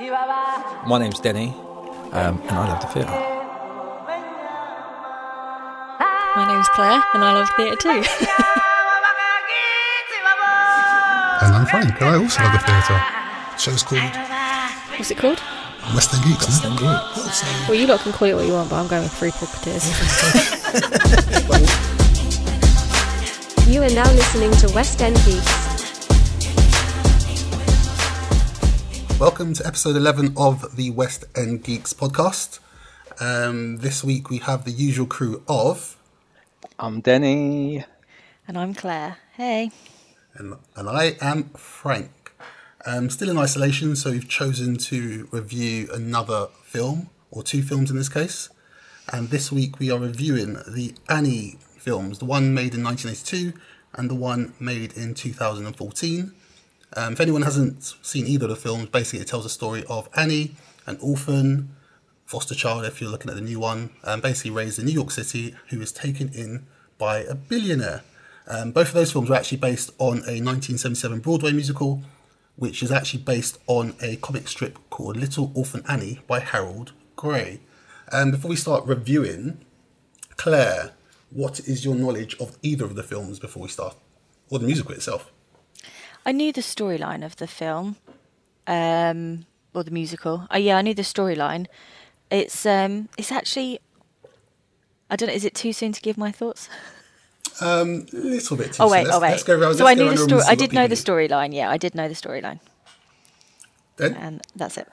My name's Denny, um, and I love the theatre. My name's Claire, and I love theatre too. And I'm Frank, and I also love the theatre. Show's called What's it called? West End Geeks. West End Well, you lot can call it what you want, but I'm going with Three Pocketeers. You are now listening to West End Geeks. Welcome to episode 11 of the West End Geeks podcast. Um, this week we have the usual crew of, I'm Denny. and I'm Claire. Hey. and, and I am Frank. Um, still in isolation, so we've chosen to review another film, or two films in this case. And this week we are reviewing the Annie films, the one made in 1982 and the one made in 2014. Um, if anyone hasn't seen either of the films, basically it tells the story of Annie, an orphan, foster child if you're looking at the new one, um, basically raised in New York City, who is taken in by a billionaire. Um, both of those films were actually based on a 1977 Broadway musical, which is actually based on a comic strip called Little Orphan Annie by Harold Gray. Um, before we start reviewing, Claire, what is your knowledge of either of the films before we start, or the musical itself? I knew the storyline of the film, um, or the musical. Oh, yeah, I knew the storyline. It's um, it's actually. I don't know. Is it too soon to give my thoughts? Um, a little bit. Too Oh soon. wait, Let's- oh wait. Let's go around. so I knew the story. I did know the storyline. Yeah, I did know the storyline. Then? and that's it.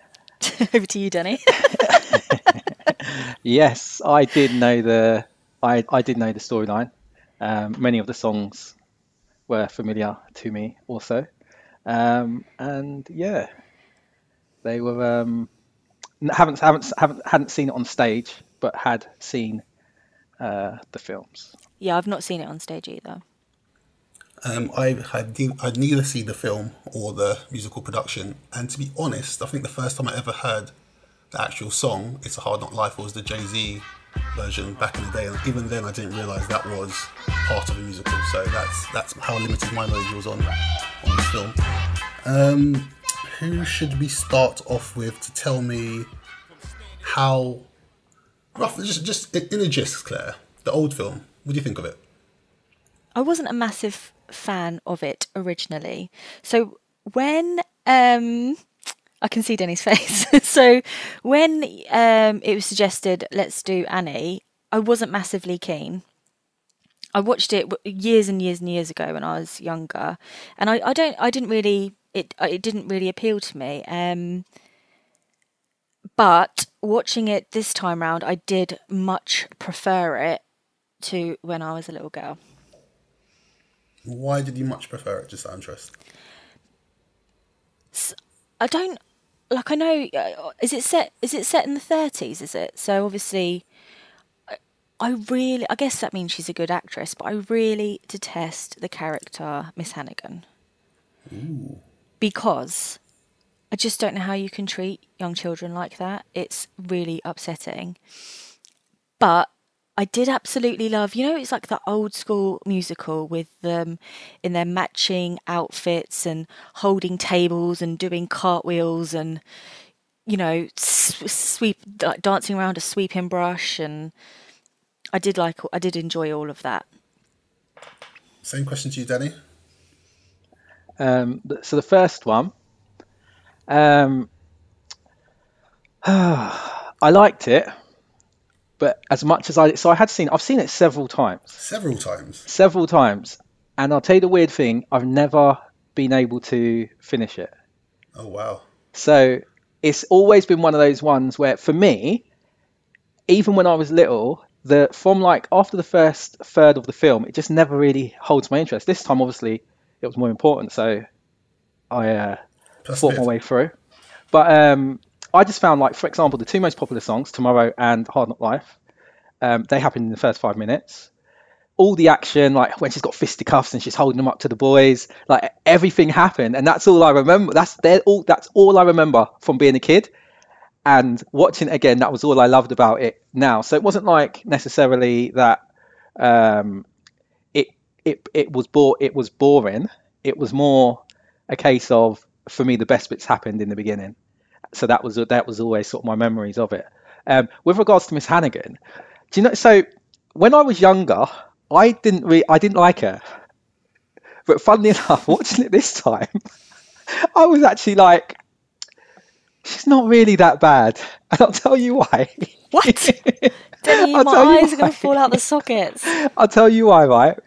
Over to you, Danny. Yes, I did know the I, I did know the storyline. Um, many of the songs were familiar to me also, um, and yeah, they were. Um, haven't haven't haven't hadn't seen it on stage, but had seen uh, the films. yeah, I've not seen it on stage either. Um, I had I'd neither seen the film or the musical production, and to be honest, I think the first time I ever heard the actual song "It's a Hard Knock Life" was the Jay Z version back in the day, and even then I didn't realise that was part of a musical. So that's that's how limited my knowledge was on on this film. Um, who should we start off with to tell me how roughly just just in a gist, Claire, the old film? What do you think of it? I wasn't a massive fan of it originally. So when um I can see Denny's face. so when um it was suggested let's do Annie, I wasn't massively keen. I watched it years and years and years ago when I was younger, and I, I don't I didn't really it it didn't really appeal to me. Um, but watching it this time round, I did much prefer it to when I was a little girl. Why did you much prefer it? Just out of interest. I don't like. I know. uh, Is it set? Is it set in the thirties? Is it? So obviously, I- I really. I guess that means she's a good actress, but I really detest the character Miss Hannigan because I just don't know how you can treat young children like that. It's really upsetting. But I did absolutely love, you know, it's like the old school musical with them in their matching outfits and holding tables and doing cartwheels and, you know, sweep, like dancing around a sweeping brush. And I did like, I did enjoy all of that. Same question to you, Danny. Um, so the first one, um, I liked it, but as much as I so I had seen I've seen it several times, Several times. several times, and I'll tell you the weird thing: I've never been able to finish it. Oh wow. So it's always been one of those ones where, for me, even when I was little, the from like after the first third of the film, it just never really holds my interest. This time, obviously, it was more important, so I uh, fought my way through. But um, I just found, like, for example, the two most popular songs, "Tomorrow" and "Hard Knock Life," um, they happened in the first five minutes. All the action, like when she's got fisticuffs and she's holding them up to the boys, like everything happened, and that's all I remember. That's all. That's all I remember from being a kid, and watching it again. That was all I loved about it. Now, so it wasn't like necessarily that um, it it it was bore it was boring. It was more a case of for me the best bits happened in the beginning, So that was that was always sort of my memories of it. Um, with regards to Miss Hannigan, do you know? So when I was younger, I didn't re- I didn't like her. But funnily enough, watching it this time, I was actually like, she's not really that bad, and I'll tell you why. What? Denny, my eyes are going to fall out the sockets. I'll tell you why, right?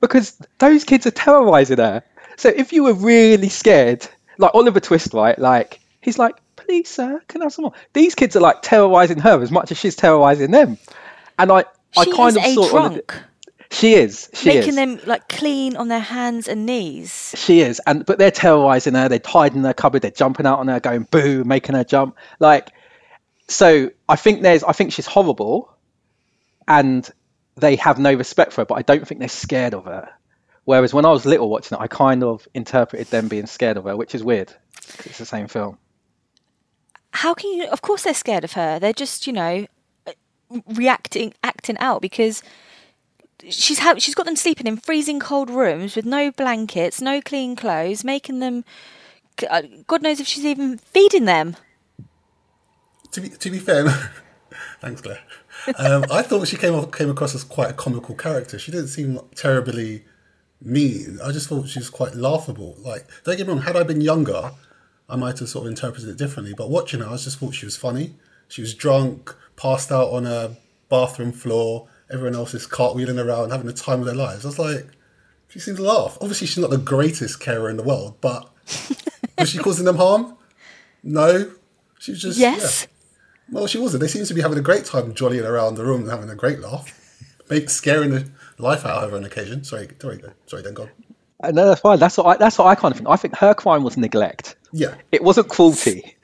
Because those kids are terrorizing her. So if you were really scared, like Oliver Twist, right? Like he's like, "Please, sir, can I have some more?" These kids are like terrorizing her as much as she's terrorizing them. And I, I kind of saw it on the- drunk, She is. She is making is. them like clean on their hands and knees. She is, and but they're terrorizing her. They're hiding in her cupboard. They're jumping out on her, going boo, making her jump. Like, so I think there's, I think she's horrible, and they have no respect for her. But I don't think they're scared of her. Whereas when I was little watching it, I kind of interpreted them being scared of her, which is weird. It's the same film. How can you? Of course, they're scared of her. They're just, you know, reacting, acting out because she's ha- she's got them sleeping in freezing cold rooms with no blankets, no clean clothes, making them. uh, God knows if she's even feeding them. To be to be fair, thanks, Claire. Um, I thought she came off, came across as quite a comical character. She didn't seem terribly mean. I just thought she was quite laughable. Like, don't get me wrong. Had I been younger, I might have sort of interpreted it differently. But watching her, I just thought she was funny. She was drunk, passed out on a bathroom floor. Everyone else is cartwheeling around, having the time of their lives. I was like, she seems to laugh. Obviously, she's not the greatest carer in the world, but was she causing them harm? No. She was just Yes. yeah. Well, she wasn't. They seem to be having a great time jollying around the room and having a great laugh, make, scaring the life out of her on occasion. Sorry, sorry, sorry, then go. on. Uh, No, that's fine. That's what I, that's what I kind of think. I think her crime was neglect. Yeah, It wasn't cruelty.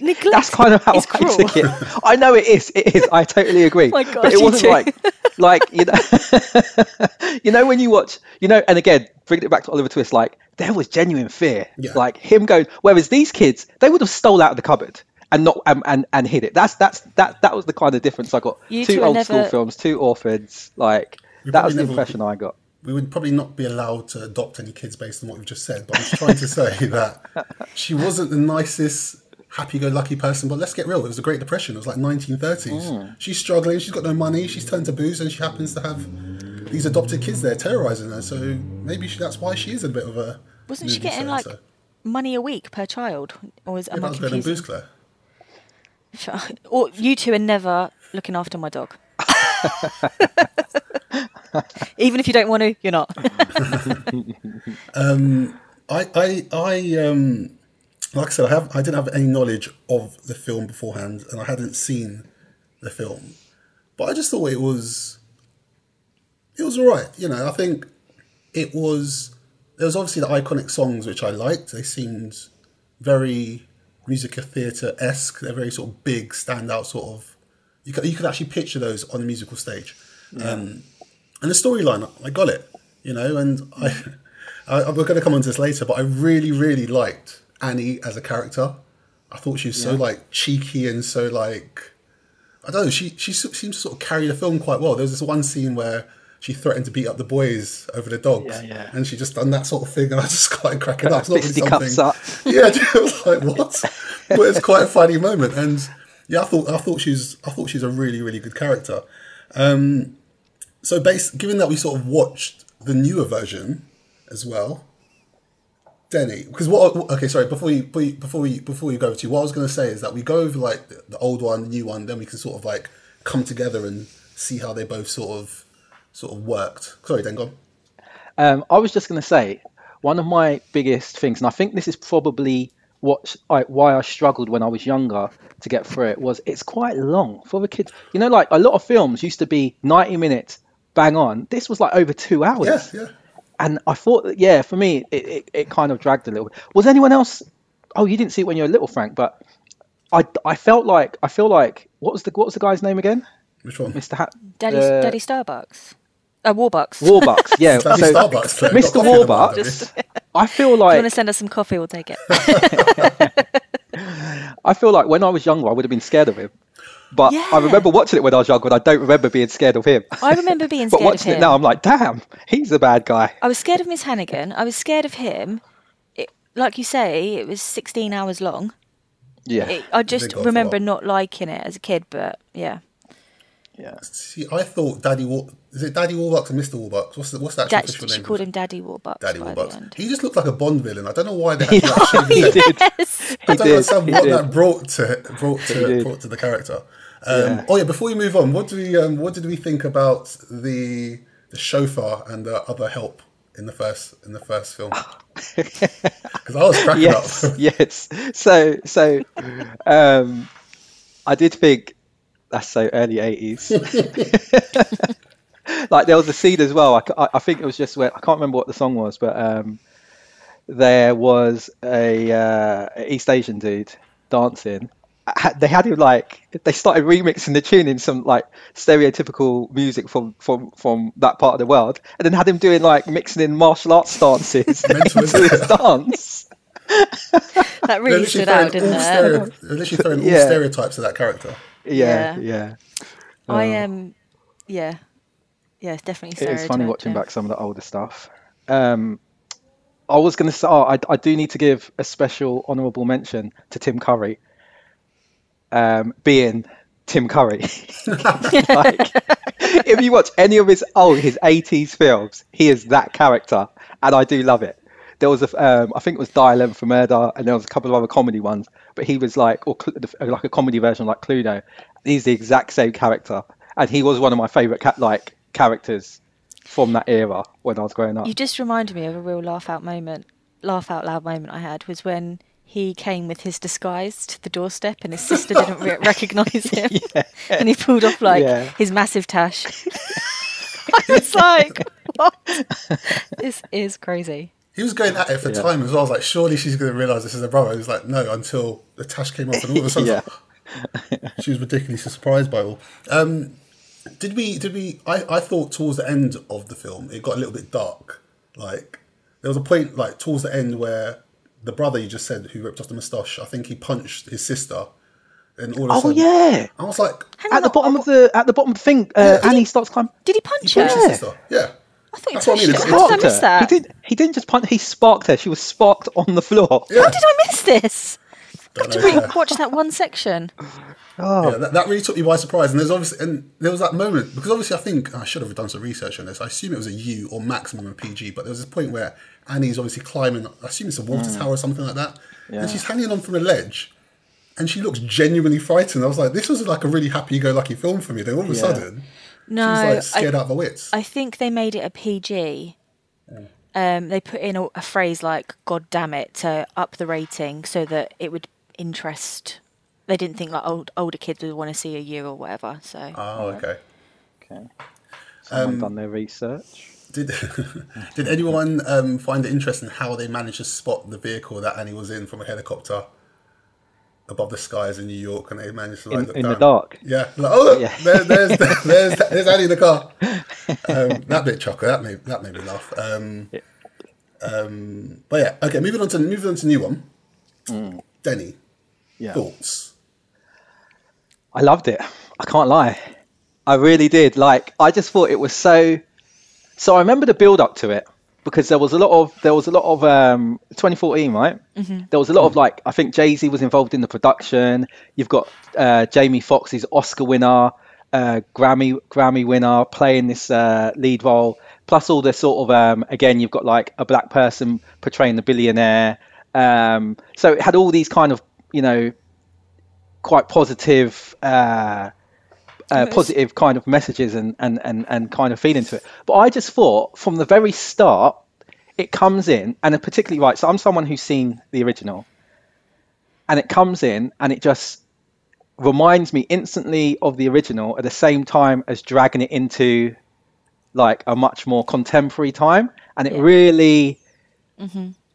Neglect That's kind of how I cruel. took it. I know it is. It is. I totally agree. oh My God, but it wasn't two. like, like you know, you know when you watch, you know, and again, bringing it back to Oliver Twist, like there was genuine fear, Yeah. like him going. Whereas these kids, they would have stole out of the cupboard and not and, and, and hid it. That's that's that that was the kind of difference I got. You two two are old school films, two orphans, like We that was the never- impression I got. We would probably not be allowed to adopt any kids based on what we've just said. But I'm just trying to say that she wasn't the nicest, happy-go-lucky person. But let's get real. It was the Great Depression. It was like 1930s. Hmm. She's struggling. She's got no money. She's turned to booze, and she happens to have these adopted kids there terrorizing her. So maybe she, that's why she is a bit of a. Wasn't she getting like money a week per child, or is Yeah, am that I was better than booze, Claire. Or you two are never looking after my dog. Even if you don't want to, you're not. I, I, I, um, like I said, I have, I didn't have any knowledge of the film beforehand, and I hadn't seen the film, but I just thought it was, it was alright. You know, I think it was. There was obviously the iconic songs which I liked. They seemed very musical theatre esque. They're very sort of big, standout sort of. You could, you could actually picture those on a musical stage. Um, and the storyline, I got it, you know, and I, I we're going to come on to this later, but I really, really liked Annie as a character. I thought she was so like cheeky and so like, I don't know, she she seems to sort of carry the film quite well. There was this one scene where she threatened to beat up the boys over the dogs, Yeah, yeah. and she just done that sort of thing, and I just started cracking up. It's not really something. up. Yeah, it was like what? but it's quite a funny moment, and yeah, I thought I thought she's I thought she's a really really good character. Um, so, based given that we sort of watched the newer version as well, Denny, because what? Okay, sorry. Before you before you we before we go to you, what I was going to say is that we go over like the, old one, the new one, then we can sort of like come together and see how they both sort of sort of worked. Sorry, then go. Um, I was just going to say one of my biggest things, and I think this is probably what I, why I struggled when I was younger to get through it was it's quite long for the kids. You know, like a lot of films used to be ninety minutes, bang on. This was like over two hours, Yeah, yeah. and I thought, that, yeah, for me, it, it, it kind of dragged a little bit. Was anyone else? Oh, you didn't see it when you were little, Frank, but I, I felt like I feel like what was the what was the guy's name again? Which one? Mr. Hat, Daddy, uh, Daddy Starbucks. Uh, Warbucks. Warbucks, yeah. Daddy so Starbucks. Mr. Got coffee in the Warbucks, mind, Dennis. I feel If you want to send us some coffee, we'll take it. I feel like when I was younger, I would have been scared of him. But I remember watching it when I was younger, and I don't remember being scared of him. I remember being scared of watching it now, I'm like, damn, he's a bad guy. I was scared of Miss Hannigan. I was scared of him. It, like you say, it was 16 hours long. Yeah. It, I just Big remember not liking it as a kid, but yeah. Yeah. See, I thought Daddy War is it Daddy Warbucks and Mr. Warbucks? What's the what's the actual Dad, official she name? called him Daddy Warbucks. Daddy Warbucks. He just looked like a Bond villain. I don't know why they had to like, shave his head. Yes. I don't understand what did. that brought to brought to brought to the character. Um, Yeah. Oh yeah, before we move on, what do we um, what did we think about the the chauffeur and the other help in the first in the first film? Because I was cracking yes, up. yes. So, so, um, I did think that's so early eighties. like there was a scene as well. I, I think it was just where I can't remember what the song was, but um, there was a uh, East Asian dude dancing. Ha- They had him like they started remixing the tune in some like stereotypical music from from from that part of the world, and then had him doing like mixing in martial arts dances into his dance. That really stood out, didn't it? stereo, literally throwing all Yeah. stereotypes to that character. Yeah, Yeah. yeah. I am, um, yeah, yeah, it's definitely. It is funny watching stereotyped, back some of the older stuff. Um, I was going to say, oh, I, I do need to give a special honourable mention to Tim Curry, um, being Tim Curry. like, if you watch any of his old his 80s films, he is that character, and I do love it. There was a, um, I think it was Dial M for Murder, and there was a couple of other comedy ones, but he was like, or like a comedy version like Cluedo. He's the exact same character, and he was one of my favourite cat like characters from that era when I was growing up. You just reminded me of a real laugh out moment, laugh out loud moment I had was when he came with his disguise to the doorstep and his sister didn't re- recognise him, and he pulled off like Yeah. his massive tash. I was like, what? This is crazy. He was going at it for Yeah. time as well. I was like, surely she's going to realise this is her brother. He was like, no, until the tash came off, and all of a sudden, Yeah. she was ridiculously surprised by all. Um, did we? Did we? I, I thought towards the end of the film, it got a little bit dark. Like there was a point, like towards the end, where the brother you just said who ripped off the moustache, I think he punched his sister, and all of a Oh yeah, I was like, Hang at on, the bottom of the at the bottom of the thing, uh, Annie starts climbing. Did he he punch her? punched his sister. Yeah, I thought he That's what I pushed mean, her. it's- How did I Sparked miss her. that? He didn't. He didn't just punch. He sparked her. She was sparked on the floor. yeah. How did I miss this? Don't To know, re- yeah. Uh, watch that one section. Oh, Yeah, that, that really took me by surprise. And there's obviously and there was that moment because obviously I think I should have done some research on this. I assume it was a U or maximum a PG, but there was this point where Annie's obviously climbing. I assume it's a water hmm. tower or something like that, Yeah. and she's hanging on from a ledge, and she looks genuinely frightened. I was like, this was like a really happy-go-lucky film for me. Then all of a Yeah. sudden, No, she was like I- scared out of her wits. I think they made it a PG. Hmm. Um, they put in a, a phrase like "God damn it" to up the rating so that it would interest. They didn't think like old older kids would want to see a year or whatever. So oh, okay. okay. Someone Um, done their research. Did did anyone um, find it interesting how they managed to spot the vehicle that Annie was in from a helicopter above the skies in New York, and they managed to like In, look in the dark. Yeah, like, oh, look, Yeah. there, there's, there's there's Annie in the car. Um, that bit chocker, that made that made me laugh. Um, um, but yeah, okay. Moving on to moving on to new one. Denny, Mm. Yeah. thoughts? I loved it. I can't lie. I really did. Like I just thought it was so so I remember the build up to it because there was a lot of there was a lot of um 2014, right? There was a lot of like I think Jay-Z was involved in the production. You've got uh Jamie Foxx's Oscar winner, uh Grammy Grammy winner playing this uh lead role plus all the sort of um again you've got like a black person portraying the billionaire. Um so it had all these kind of, you know, quite positive uh, uh, positive kind of messages and, and, and, and kind of feeling to it. But I just thought from the very start, it comes in, and particularly right. So I'm someone who's seen the original, and it comes in, and it just reminds me instantly of the original at the same time as dragging it into like a much more contemporary time, and it Yeah. really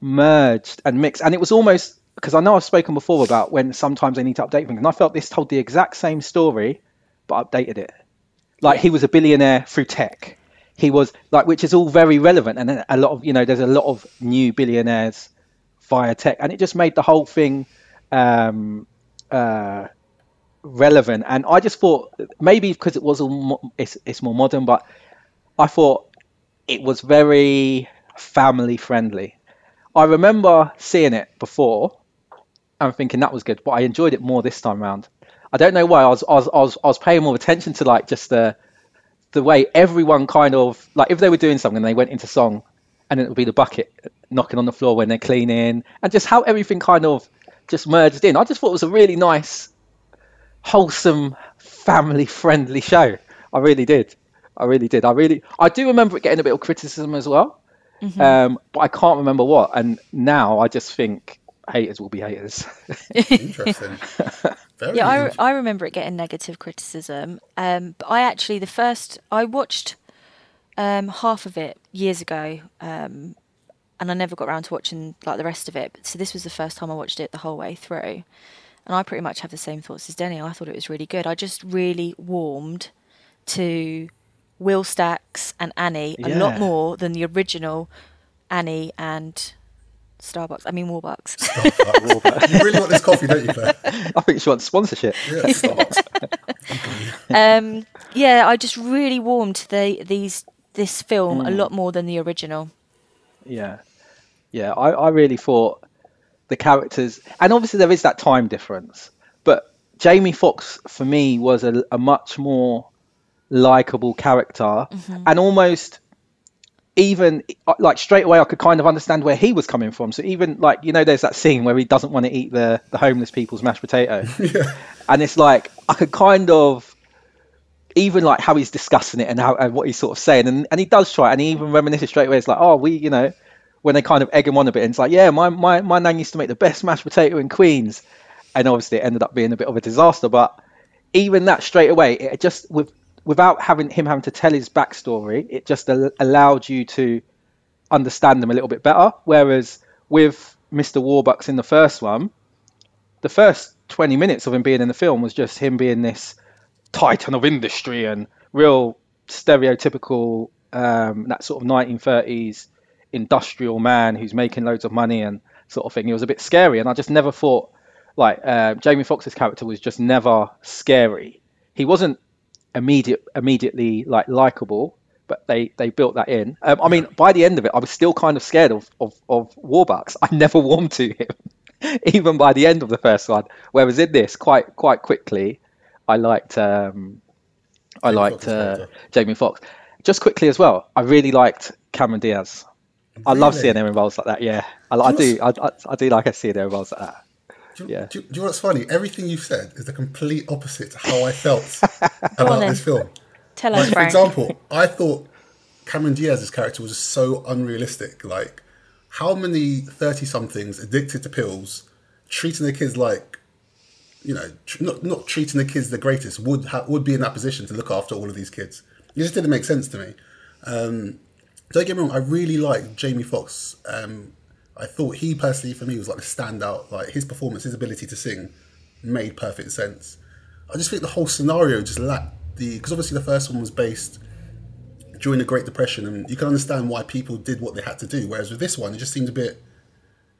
merged and mixed. And it was almost because I know I've spoken before about when sometimes they need to update things, and I felt this told the exact same story but updated it. Like he was a billionaire through tech. He was like, which is all very relevant, and then a lot of you know, there's a lot of new billionaires via tech, and it just made the whole thing um, uh, relevant. And I just thought maybe because it was all mo- it's, it's more modern, but I thought it was very family friendly. I remember seeing it before, and thinking that was good, but I enjoyed it more this time round. I don't know why. I was I was I was, I was paying more attention to like just the the way everyone kind of like if they were doing something and they went into song, and it would be the bucket knocking on the floor when they're cleaning, and just how everything kind of just merged in. I just thought it was a really nice, wholesome, family friendly show. I really did. I really did. I really I do remember it getting a bit of criticism as well. Um, but I can't remember what. And now I just think haters will be haters. Interesting. Very Yeah, I. I remember it getting negative criticism. Um, but I actually the first I watched um, half of it years ago, um, and I never got around to watching like the rest of it. So this was the first time I watched it the whole way through, and I pretty much have the same thoughts as Denny. I thought it was really good. I just really warmed to Will Stacks and Annie a lot more than the original Annie and Starbucks. I mean Warbucks. you really want this coffee, don't you, Claire? I think she wants sponsorship. Yeah, Starbucks. um, yeah, I just really warmed to the, these this film Mm. a lot more than the original. Yeah, yeah. I, I really thought the characters, and obviously there is that time difference, but Jamie Foxx for me was a, a much more likable character, and almost even like straight away I could kind of understand where he was coming from. So even like you know, there's that scene where he doesn't want to eat the the homeless people's mashed potato, and it's like I could kind of even like how he's discussing it and how and what he's sort of saying, and, and he does try, and he even reminisces straight away. It's like, oh, we, you know, when they kind of egg him on a bit, and it's like, yeah, my my my nan used to make the best mashed potato in Queens, and obviously it ended up being a bit of a disaster. But even that straight away, it just with without having him having to tell his backstory, it just al- allowed you to understand them a little bit better. Whereas with Mr. Warbucks in the first one, the first 20 minutes of him being in the film was just him being this titan of industry and real stereotypical um, that sort of 1930s industrial man who's making loads of money and sort of thing. It was a bit scary, and I just never thought like uh, Jamie Foxx's character was just never scary. He wasn't immediate immediately like likable, but they they built that in. Um, I mean, by the end of it, I was still kind of scared of of, of Warbucks. I never warmed to him, even by the end of the first one. Whereas in this, quite quite quickly, I liked um, I Jamie liked uh. Jamie Foxx Just quickly as well, I really liked Cameron Diaz. I love Really? seeing her in roles like that. Yeah, I, I Do. I, I, I do like seeing her in roles like that. Do, Yeah. do, do you know what's funny? Everything you've said is the complete opposite to how I felt about this film. Tell Like, us, for example, I thought Cameron Diaz's character was so unrealistic. Like, how many 30 somethings addicted to pills, treating their kids like, you know, tr- not, not treating the kids the greatest, would, ha- would be in that position to look after all of these kids? It just didn't make sense to me. Um, don't get me wrong, I really like Jamie Foxx. Um, I thought he personally, for me, was like a standout. Like his performance, his ability to sing, made perfect sense. I just think the whole scenario just lacked the because obviously the first one was based during the Great Depression, and you can understand why people did what they had to do. Whereas with this one, it just seemed a bit,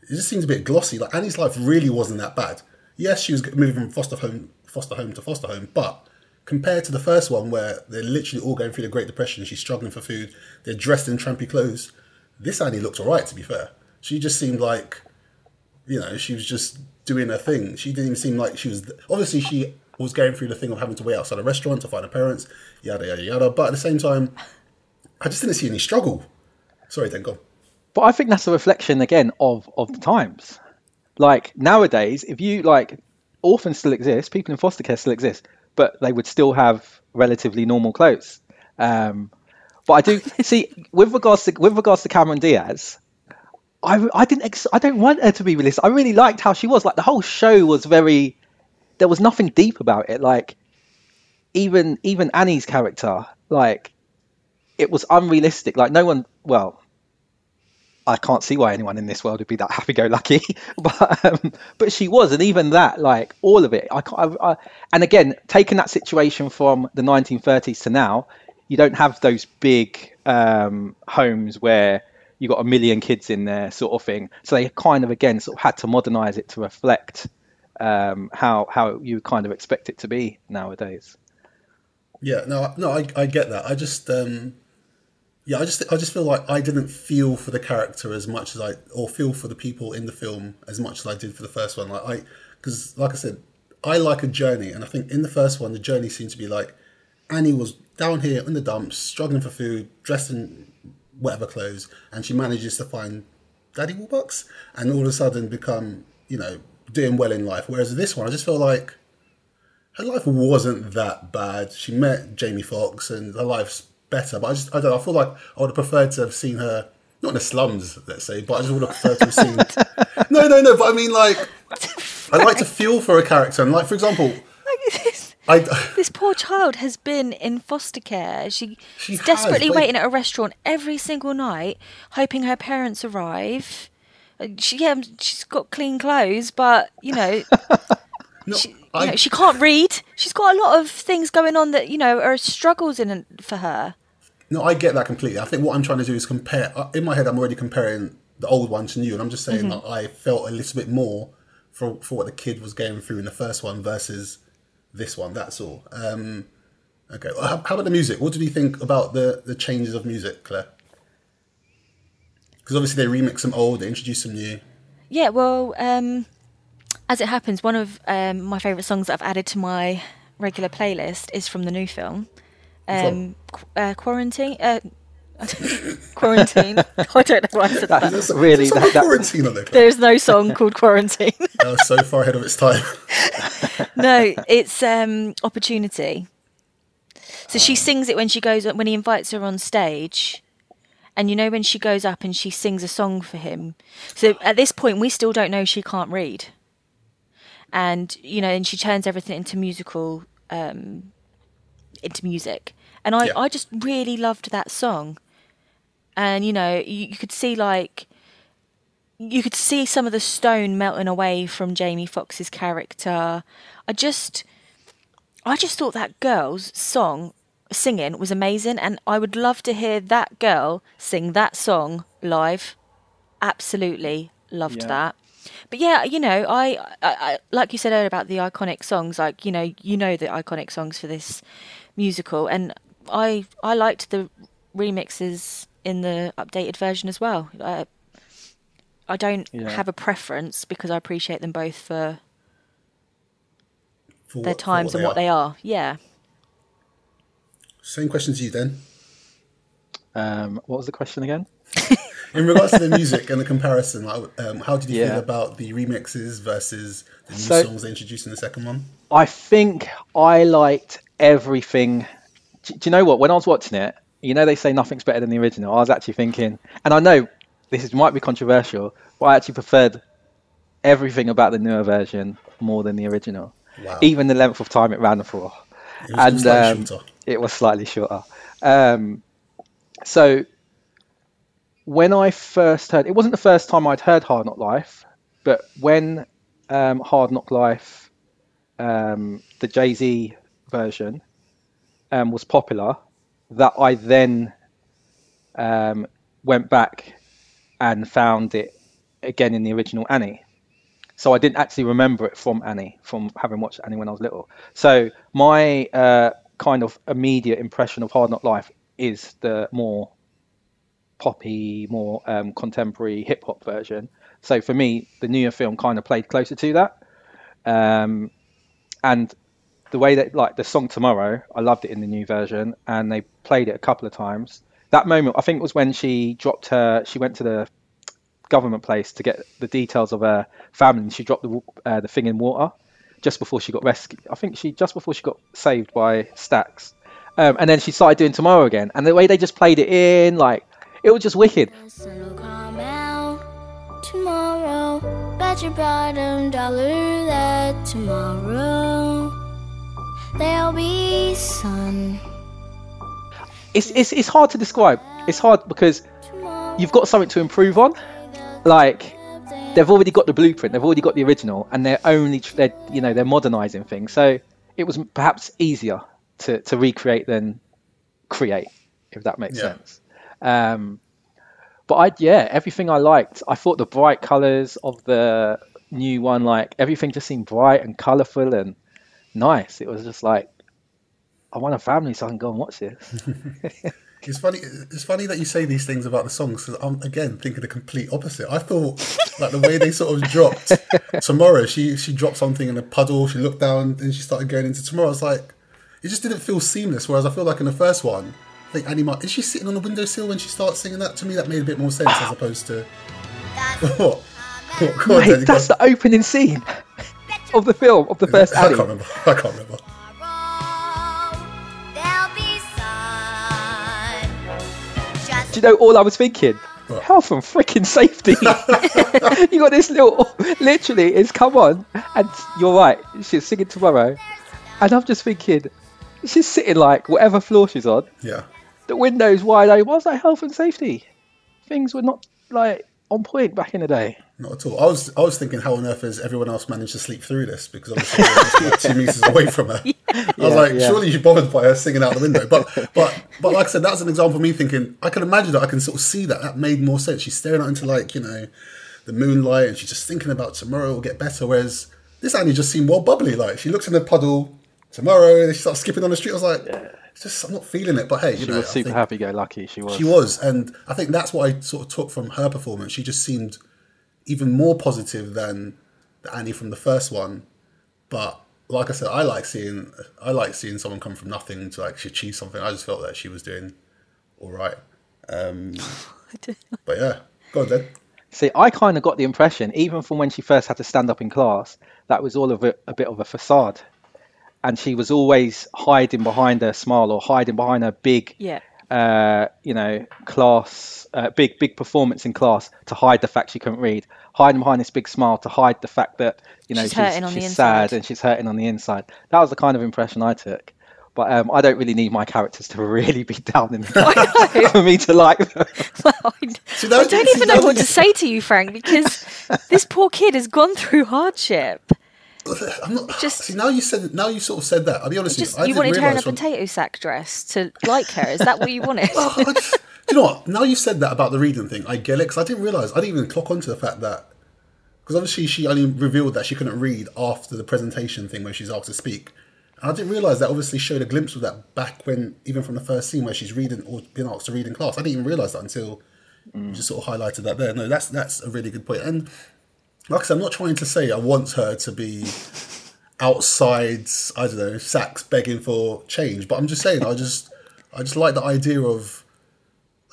it just seems a bit glossy. Like Annie's life really wasn't that bad. Yes, she was moving from foster home, foster home to foster home, but compared to the first one, where they're literally all going through the Great Depression, and she's struggling for food, they're dressed in trampy clothes. This Annie looked alright, to be fair. She just seemed like, you know, she was just doing her thing. She didn't even seem like she was. Obviously, she was going through the thing of having to wait outside a restaurant to find her parents, yada yada yada. But at the same time, I just didn't see any struggle. Sorry, then go. But I think that's a reflection again of of the times. Like nowadays, if you like, orphans still exist, people in foster care still exist, but they would still have relatively normal clothes. Um, but I do see with regards to with regards to Cameron Diaz, I I didn't ex- I don't want her to be realistic. I really liked how she was. Like the whole show was very. There was nothing deep about it. Like even even Annie's character, like it was unrealistic. Like no one, well, I can't see why anyone in this world would be that happy-go-lucky, but um, but she was, and even that, like all of it, I can't. I, I, and again, taking that situation from the 1930s to now, you don't have those big um, homes where you got a million kids in there, sort of thing. So they kind of again sort of had to modernize it to reflect um, how how you kind of expect it to be nowadays. Yeah, no, no, I, I get that. I just, um, Yeah, I just I just feel like I didn't feel for the character as much as I or feel for the people in the film as much as I did for the first one. Like I because like I said, I like a journey, and I think in the first one the journey seemed to be like Annie was down here in the dumps, struggling for food, dressed in whatever clothes, and she manages to find Daddy Warbucks, and all of a sudden become you know doing well in life. Whereas this one, I just feel like her life wasn't that bad. She met Jamie Foxx, and her life's better. But I just I don't know, I feel like I would have preferred to have seen her not in the slums, let's say, but I just would have preferred to have seen. no, no, no. But I mean, like, I like to feel for a character, and like for example, I this poor child has been in foster care. She, She she's has, desperately but- waiting at a restaurant every single night, hoping her parents arrive. Uh, She yeah, she's got clean clothes, but you know, no, she, you I, know, she can't read. She's got a lot of things going on that you know are struggles in for her. No, I get that completely. I think what I'm trying to do is compare. uh, In my head, I'm already comparing the old one to new, and I'm just saying that I felt a little bit more for for what the kid was going through in the first one versus this one. That's all. Um, okay. Well, how, how about the music? What did you think about the the changes of music, Claire? Because obviously they remix some old, they introduce some new. Yeah, well, um, as it happens, one of um, my favourite songs that I've added to my regular playlist is from the new film, um, qu- uh, Quarantine. Uh, quarantine. I don't know why I said that. There's Really, there's that- that- quarantine on there. There's no song called Quarantine. That was so far ahead of its time. no, it's um, Opportunity. So she sings it when she goes when he invites her on stage. And you know when she goes up and she sings a song for him. So at this point we still don't know she can't read. And you know, and she turns everything into musical um into music. And I, Yeah. I just really loved that song. And you know, you, you could see like you could see some of the stone melting away from Jamie Foxx's character. I just I just thought that girl's song singing was amazing and I would love to hear that girl sing that song live. Absolutely loved Yeah. that. But yeah, you know, I, I, I like you said earlier about the iconic songs, like you know, you know the iconic songs for this musical, and I I liked the remixes in the updated version as well. Uh, I don't Yeah. have a preference because I appreciate them both for For their what- for times and what they are. Yeah. Same question to you then. Um, what was the question again? In regards to the music and the comparison, um, how did you Yeah. feel about the remixes versus the new So- songs they introduced in the second one? I think I liked everything. Do, do you know what? When I was watching it, you know they say nothing's better than the original. I was actually thinking, and I know this is, might be controversial, but I actually preferred everything about the newer version more than the original. Wow. Even the length of time it ran for. It was and slightly um, shorter. it was slightly shorter. Um, so when I first heard, it wasn't the first time I'd heard Hard Knock Life, but when um, Hard Knock Life, um, the Jay Z version, um, was popular, that I then um, went back and found it again in the original Annie. So I didn't actually remember it from Annie, from having watched Annie when I was little. So my uh, kind of immediate impression of Hard Knock Life is the more poppy, more um, contemporary hip hop version. So for me, the newer film kind of played closer to that. Um, and the way that, like the song Tomorrow, I loved it in the new version, and they played it a couple of times. That moment, I think, was when she dropped her. She went to the government place to get the details of her family. and She dropped the uh, the thing in water just before she got rescued. I think she just before she got saved by stacks um, and then she started doing Tomorrow again. And the way they just played it in, like it was just wicked. tomorrow. Bet your bottom dollar that tomorrow there'll be sun. It's it's it's hard to describe. It's hard because you've got something to improve on. Like they've already got the blueprint, they've already got the original, and they're only they're you know they're modernizing things. So it was perhaps easier to to recreate than create, if that makes Yeah. sense. Um, but I yeah, everything I liked. I thought the bright colors of the new one, like everything just seemed bright and colorful and nice. It was just like I want a family so I can go and watch this. It's funny. It's funny that you say these things about the songs because I'm again thinking the complete opposite. I thought like the way they sort of dropped tomorrow. She she dropped something in a puddle. She looked down and she started going into tomorrow. It's like, it just didn't feel seamless. Whereas I feel like in the first one, I think Annie Mar- is she sitting on the windowsill when she starts singing that? To me, that made a bit more sense as opposed to what. Mate, that's the opening scene of the film of the first I Annie. can't remember. I can't remember. There'll be sun. Just Do you know all I was thinking? What? Health and freaking safety. you got this little, literally, it's come on, and you're right. She's singing tomorrow, and I'm just thinking, she's sitting like whatever floor she's on, Yeah. the windows wide open. What's that health and safety? Things were not like on point back in the day. Not at all. I was I was thinking, how on earth has everyone else managed to sleep through this? Because obviously they were like two meters away from her. I was Yeah, like, yeah. surely you're bothered by her singing out the window. But but but like I said, that's an example of me thinking. I can imagine that. I can sort of see that. That made more sense. She's staring out into like you know the moonlight, and she's just thinking about tomorrow will get better. Whereas this Annie just seemed more bubbly. Like she looks in the puddle tomorrow, and she starts skipping on the street. I was like, it's just I'm not feeling it. But hey, you She know, was super happy-go-lucky. She was. she was, and I think that's what I sort of took from her performance. She just seemed even more positive than the Annie from the first one. But like I said, I like seeing I like seeing someone come from nothing to actually achieve something. I just felt that she was doing all right. Um, but yeah, go on then. See, I kind of got the impression, even from when she first had to stand up in class, that was all of a, a bit of a facade. And she was always hiding behind her smile or hiding behind her big, Yeah. Uh, you know, class, uh, big, big performance in class to hide the fact she couldn't read, hiding behind this big smile to hide the fact that, you know, She's she's, hurting on the she's inside. sad and she's hurting on the inside. That was the kind of impression I took. But um, I don't really need my characters to really be down in the for me to like them. Well, I, See, that- I don't even know what to say to you, Frank, because this poor kid has gone through hardship. Uh, I'm not. Just- see now you said now you sort of said that. I'll be honest Just with you. I you didn't wanted her in a realise from- potato sack dress to like her. Is that what you wanted? Oh, I just- do you know what? Now you said that about the reading thing, I get it because I didn't realize. I didn't even clock onto the fact that because obviously she only revealed that she couldn't read after the presentation thing where she's asked to speak. And I didn't realize that obviously showed a glimpse of that back when even from the first scene where she's reading or being asked to read in class. I didn't even realize that until mm. you just sort of highlighted that there. No, that's that's a really good point. And like I said, I'm not trying to say I want her to be outside, I don't know, sacks begging for change, but I'm just saying I just I just like the idea of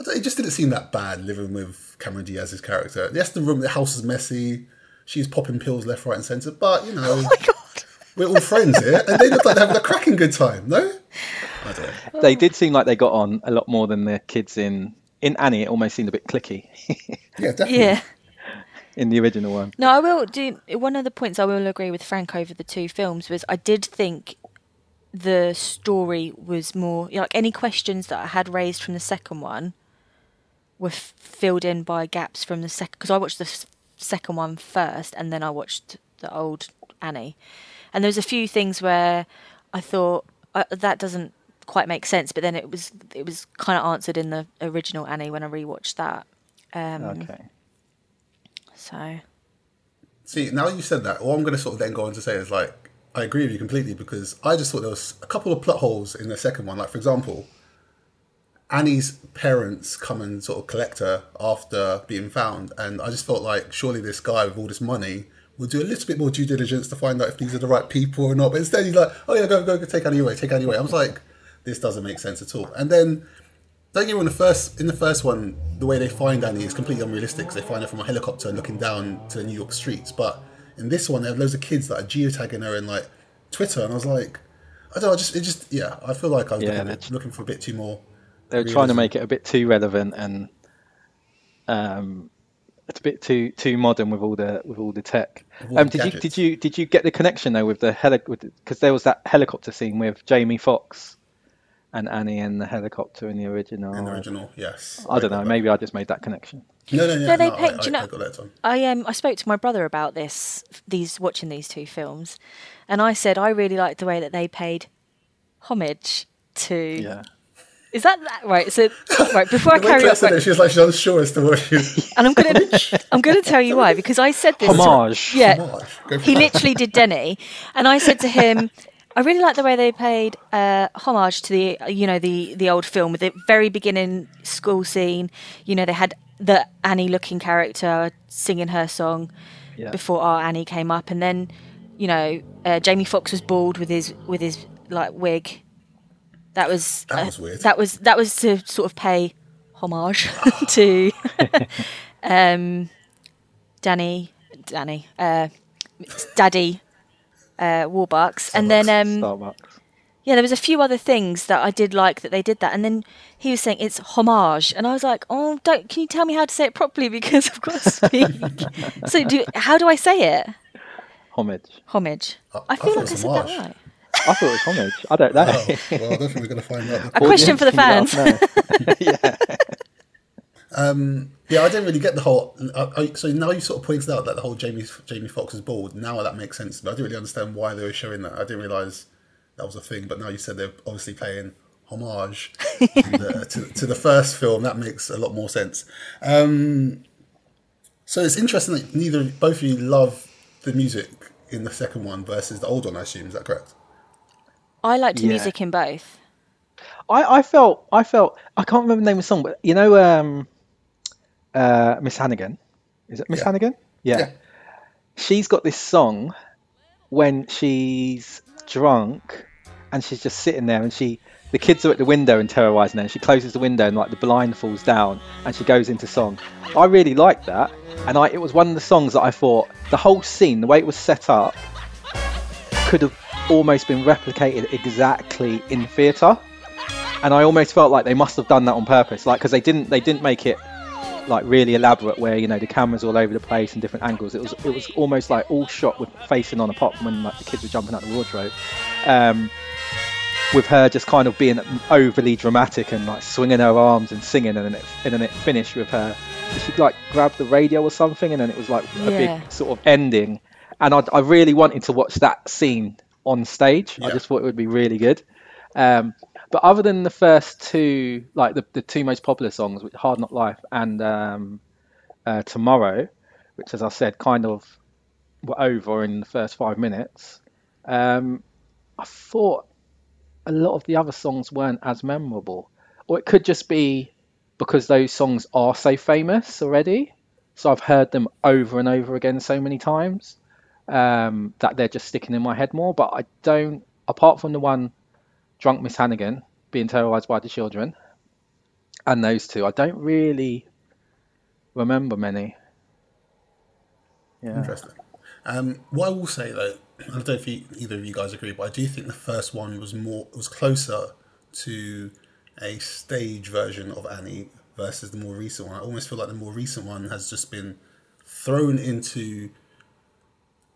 I don't, it just didn't seem that bad living with Cameron Diaz's character. Yes, the room, the house is messy. She's popping pills left, right, and centre. But you know, oh we're all friends here, and they look like they're having a cracking good time. No, I don't know. they did seem like they got on a lot more than the kids in in Annie. It almost seemed a bit clicky Yeah, definitely. yeah. In the original one. No, I will do. One of the points I will agree with Frank over the two films was I did think the story was more like any questions that I had raised from the second one were f- filled in by gaps from the second because I watched the s- second one first and then I watched the old Annie, and there was a few things where I thought uh, that doesn't quite make sense, but then it was it was kind of answered in the original Annie when I rewatched that. Um, Okay. So See, now you said that, all I'm going to sort of then go on to say is like, I agree with you completely because I just thought there was a couple of plot holes in the second one. Like, for example, Annie's parents come and sort of collect her after being found, and I just felt like surely this guy with all this money would do a little bit more due diligence to find out if these are the right people or not. But instead, he's like, "Oh yeah, go go, go take Annie away, take Annie away." I was like, this doesn't make sense at all. And then don't get me wrong. The first in the first one, the way they find Annie is completely unrealistic. 'cause they find her from a helicopter looking down to the New York streets. But in this one, they have loads of kids that are geotagging her in like Twitter, and I was like, I don't know. I just it just yeah. I feel like I was Yeah, looking, looking for a bit too more. They were trying to make it a bit too relevant and um, it's a bit too too modern with all the with all the tech. all Um, the did you did you did you get the connection though with the heli because there was that helicopter scene with Jamie Foxx and Annie in the helicopter in the original. in the original. Yes, I don't know. that. Maybe I just made that connection. No, no, no. No, they no, paid- I, do you know- I got that, I um I spoke to my brother about this these watching these two films, and I said I really liked the way that they paid homage to. Yeah. Is that, that right? So right before I The way carry Claire on, said it, right, she like she's unsure as to what she. and I'm gonna I'm gonna tell you why because I said this. to- Homage. yeah, Homage. He it. literally did Denny, and I said to him, I really like the way they paid uh, homage to the you know the the old film with the very beginning school scene. You know they had the Annie looking character singing her song Yeah. before our Annie came up, and then you know uh, Jamie Foxx was bald with his with his like wig. That was That uh, was weird. That was that was to sort of pay homage to um, Danny Danny uh, Daddy uh, Warbucks, and then um, Starbucks. yeah, there was a few other things that I did like that they did that, and then he was saying it's homage, and I was like, oh, don't can you tell me how to say it properly because I've got to speak. so, do how do I say it? Homage. Homage. I- I I feel thought like I was said that right. I thought it was homage. I don't know. Oh, well, I don't think we're going to find out. A question for the Can you fans. let us know? yeah. Yeah, I didn't really get the whole. I, I, so now you sort of pointed out that the whole Jamie Jamie Foxx is bald. Now that makes sense. But I didn't really understand why they were showing that. I didn't realize that was a thing. But now you said they're obviously paying homage to, the, to, to the first film. That makes a lot more sense. Um, so it's interesting that neither both of you love the music in the second one versus the old one. I assume is that correct? I liked the Yeah. music in both. I, I felt I felt I can't remember the name of the song, but you know, um, uh, Miss Hannigan, is it Miss Yeah. Hannigan? Yeah. Yeah. she's got this song when she's drunk and she's just sitting there and she the kids are at the window and terrorizing her and she closes the window and like the blind falls down and she goes into song i really liked that and i it was one of the songs that i thought the whole scene the way it was set up could have almost been replicated exactly in theatre and i almost felt like they must have done that on purpose like because they didn't they didn't make it like really elaborate where you know the cameras all over the place and different angles. It was it was almost like all shot with facing on a pop when like the kids were jumping out the wardrobe um with her just kind of being overly dramatic and like swinging her arms and singing and then it, and then it finished with her she like grabbed the radio or something and then it was like a Yeah. big sort of ending. And I, I really wanted to watch that scene on stage. I just thought it would be really good. Um but other than the first two, like the, the two most popular songs, which Hard Knock Life and um, uh, Tomorrow, which, as I said, kind of were over in the first five minutes, um, I thought a lot of the other songs weren't as memorable. Or it could just be because those songs are so famous already. So I've heard them over and over again so many times um, that they're just sticking in my head more. But I don't, apart from the one drunk Miss Hannigan being terrorized by the children, and those two. I don't really remember many. Yeah. Interesting. Um, what I will say though, I don't know if you, either of you guys agree, but I do think the first one was more was closer to a stage version of Annie versus the more recent one. I almost feel like the more recent one has just been thrown into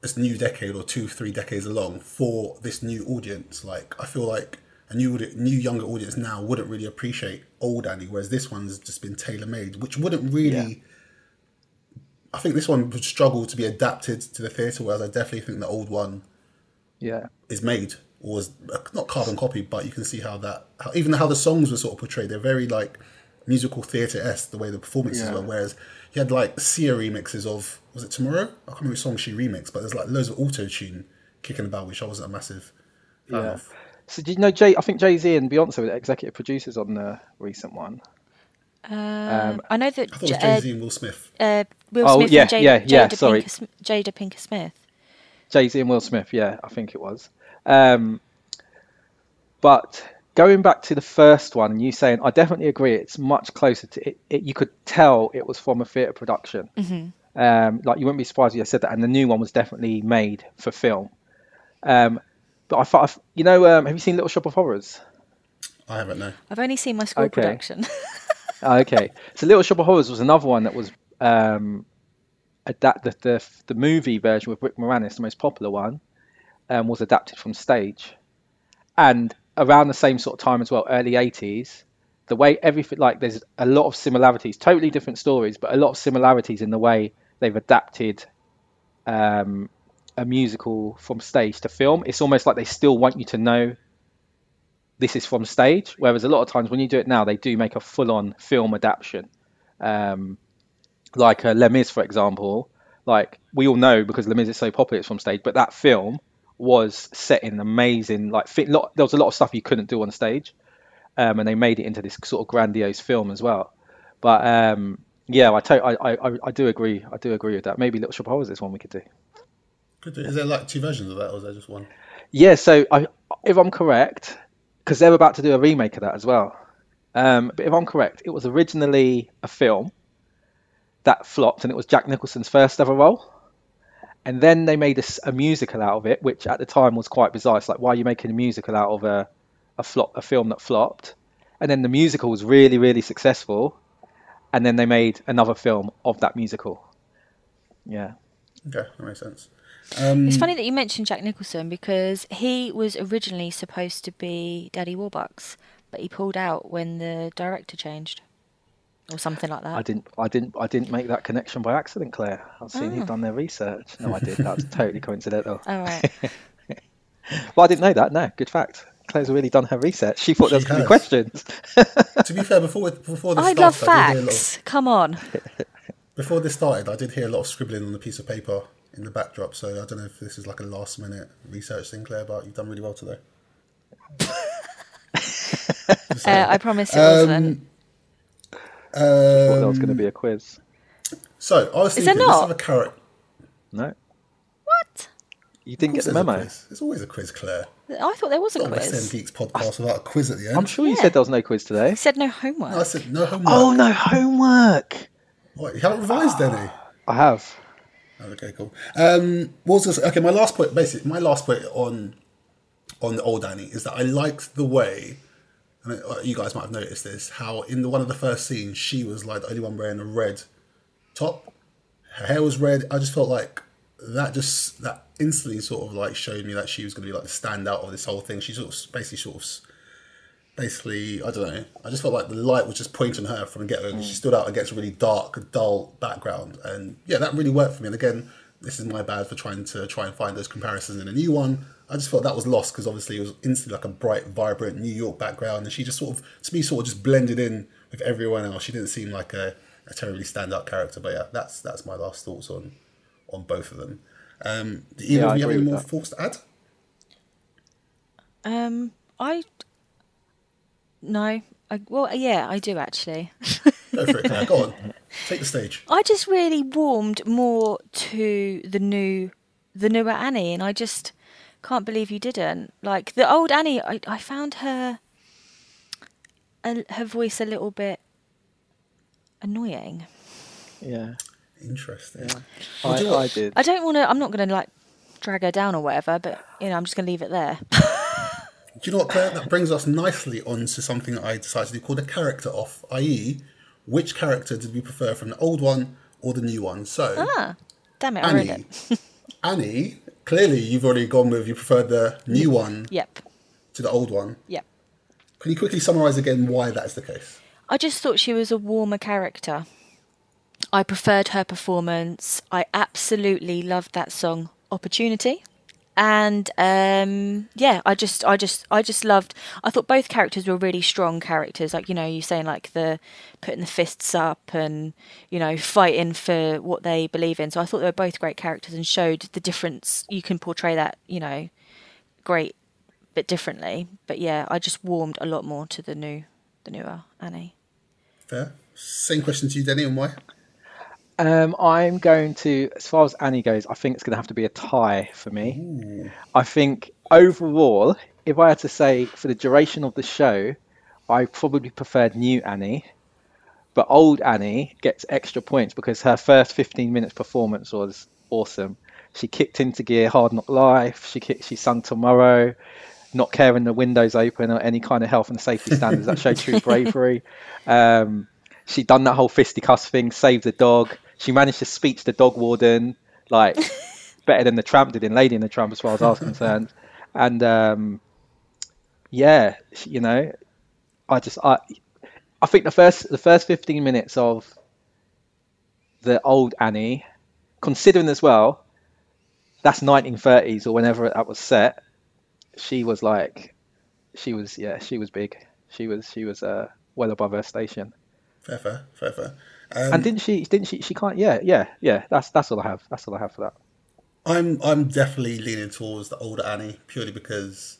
this new decade or two, three decades along for this new audience. Like I feel like a new new younger audience now wouldn't really appreciate old Annie, whereas this one's just been tailor made, which wouldn't really. I think this one would struggle to be adapted to the theatre, whereas I definitely think the old one Yeah. is made or was uh, not carbon copy, but you can see how that, how, even how the songs were sort of portrayed. They're very like musical theatre esque the way the performances Yeah. were. Whereas you had like Sia remixes of was it Tomorrow? I can't remember which song she remixed, but there's like loads of auto tune kicking about, which I wasn't a massive fan Yeah. of. So did you know Jay? I think Jay Z and Beyonce were the executive producers on the recent one. Um, I know that I thought it was J- Jay uh, Z and Will Smith. uh, Will Oh, Smith yeah, and Jada, yeah, yeah, Jada, sorry. Pinkett, Sm- Jada Pinkett Smith. Jay Z and Will Smith, yeah, I think it was. Um, but going back to the first one, and you saying, I definitely agree. It's much closer to it. it you could tell it was from a theatre production. Um, like you wouldn't be surprised if I said that. And the new one was definitely made for film. Um, but I thought, you know, um, have you seen Little Shop of Horrors? I haven't no. I've only seen my school Okay. production. Oh, okay. So Little Shop of Horrors was another one that was um, adapt the, the the movie version with Rick Moranis, the most popular one, um, was adapted from stage, and around the same sort of time as well, early '80s. The way everything like there's a lot of similarities, totally different stories, but a lot of similarities in the way they've adapted um, a musical from stage to film. It's almost like they still want you to know this is from stage. Whereas a lot of times when you do it now, they do make a full-on film adaptation. Um, like uh, Les Mis, for example. Like we all know because Les Mis is so popular, it's from stage. But that film was set in amazing like fit, lot, there was a lot of stuff you couldn't do on stage um, and they made it into this sort of grandiose film as well but um, yeah I, to- I, I I do agree I do agree with that maybe Little Shop of Horrors is one we Could do- Is there like two versions of that, or is there just one? Yeah, so I, if I'm correct, because they're about to do a remake of that as well. Um, but if I'm correct, it was originally a film that flopped, and it was Jack Nicholson's first ever role. And then they made a musical out of it, which at the time was quite bizarre. It's like, why are you making a musical out of a a flop, a film that flopped? And then the musical was really, really successful, and then they made another film of that musical. Yeah. Okay, that makes sense. Um, It's funny that you mentioned Jack Nicholson because he was originally supposed to be Daddy Warbucks, but he pulled out when the director changed, or something like that. I didn't, I didn't, I didn't make that connection by accident, Claire. I've seen you've done their research. No, I did. That was totally coincidental. All right. Well, I didn't know that. No, good fact. Claire's really done her research. She thought there was going to be questions. to be fair, before before this I started, love I did hear of- facts. Come on. before this started, I did hear a lot of scribbling on a piece of paper in the backdrop. So I don't know if this is like a last minute research thing, Claire, but you've done really well today. Uh. I promise it Um, wasn't. thought there was going to be a quiz. so I was Is there thinking, let's not? have a character. No, What? you didn't get the memo. quiz. There's always a quiz, Claire. I thought there was a Not a West Geeks podcast without a quiz at the end. I'm sure you Yeah. said there was no quiz today. He said no homework. I said no homework. Oh no, homework. What, you haven't revised any? I have. Oh, Okay, cool. Um, what was this? Okay, my last point, basically, my last point on on the old Annie is that I liked the way, and uh, you guys might have noticed this, how in the one of the first scenes she was like the only one wearing a red top. Her hair was red. I just felt like that just that instantly sort of like showed me that she was going to be like the standout of this whole thing. She sort of basically sort of basically, I don't know. I just felt like the light was just pointing her from the get go. She stood out against a really dark, dull background, and yeah, that really worked for me. And again, this is my bad for trying to try and find those comparisons in a new one. I just felt that was lost because obviously it was instantly like a bright, vibrant New York background, and she just sort of, to me, sort of just blended in with everyone else. She didn't seem like a, a terribly standout character. But yeah, that's that's my last thoughts on on both of them. Um, do either Yeah, of you have any more that. thoughts to add? Um, I. No. I, well, yeah, I do actually. Go for it, Claire. Go on, take the stage. I just really warmed more to the new, the newer Annie, and I just can't believe you didn't. Like the old Annie, I, I found her, her voice a little bit annoying. Yeah, Interesting. I, do I did. I don't want to. I'm not going to like drag her down or whatever, but you know, I'm just going to leave it there. Do you know what, Claire? That brings us nicely on to something that I decided to do called a character off, i.e., which character did we prefer from the old one or the new one? So, ah, damn it, I Annie, it. Annie, clearly you've already gone with you preferred the new one Yep, to the old one. yep. Can you quickly summarise again why that is the case? I just thought she was a warmer character. I preferred her performance. I absolutely loved that song Opportunity. And um, yeah, I just I just I just loved I thought both characters were really strong characters. Like, you know, you saying like the putting the fists up and, you know, fighting for what they believe in. So I thought they were both great characters and showed the difference you can portray that, you know, great but differently. But yeah, I just warmed a lot more to the new the newer Annie. Fair. Same question to you, Denny, and why? Um, I'm going to, as far as Annie goes, I think it's going to have to be a tie for me. I think overall, if I had to say for the duration of the show, I probably preferred new Annie, but old Annie gets extra points because her first 15 minutes performance was awesome. She kicked into gear, hard knock life. She kicked, she sung tomorrow, not caring the windows open or any kind of health and safety standards that show true bravery. Um, she done that whole fisticuffs thing, saved the dog. She managed to speech the dog warden like better than the tramp did in Lady and the Tramp, as far as I was concerned. And um, yeah, you know, I just I I think the first the first fifteen minutes of the old Annie, considering as well, that's 1930s or whenever that was set. She was like, she was yeah, she was big. She was she was uh, well above her station. Fair, fair, fair, fair. Um, And didn't she? Didn't she? She can't. Yeah, yeah, yeah. That's that's all I have. That's all I have for that. I'm I'm definitely leaning towards the older Annie purely because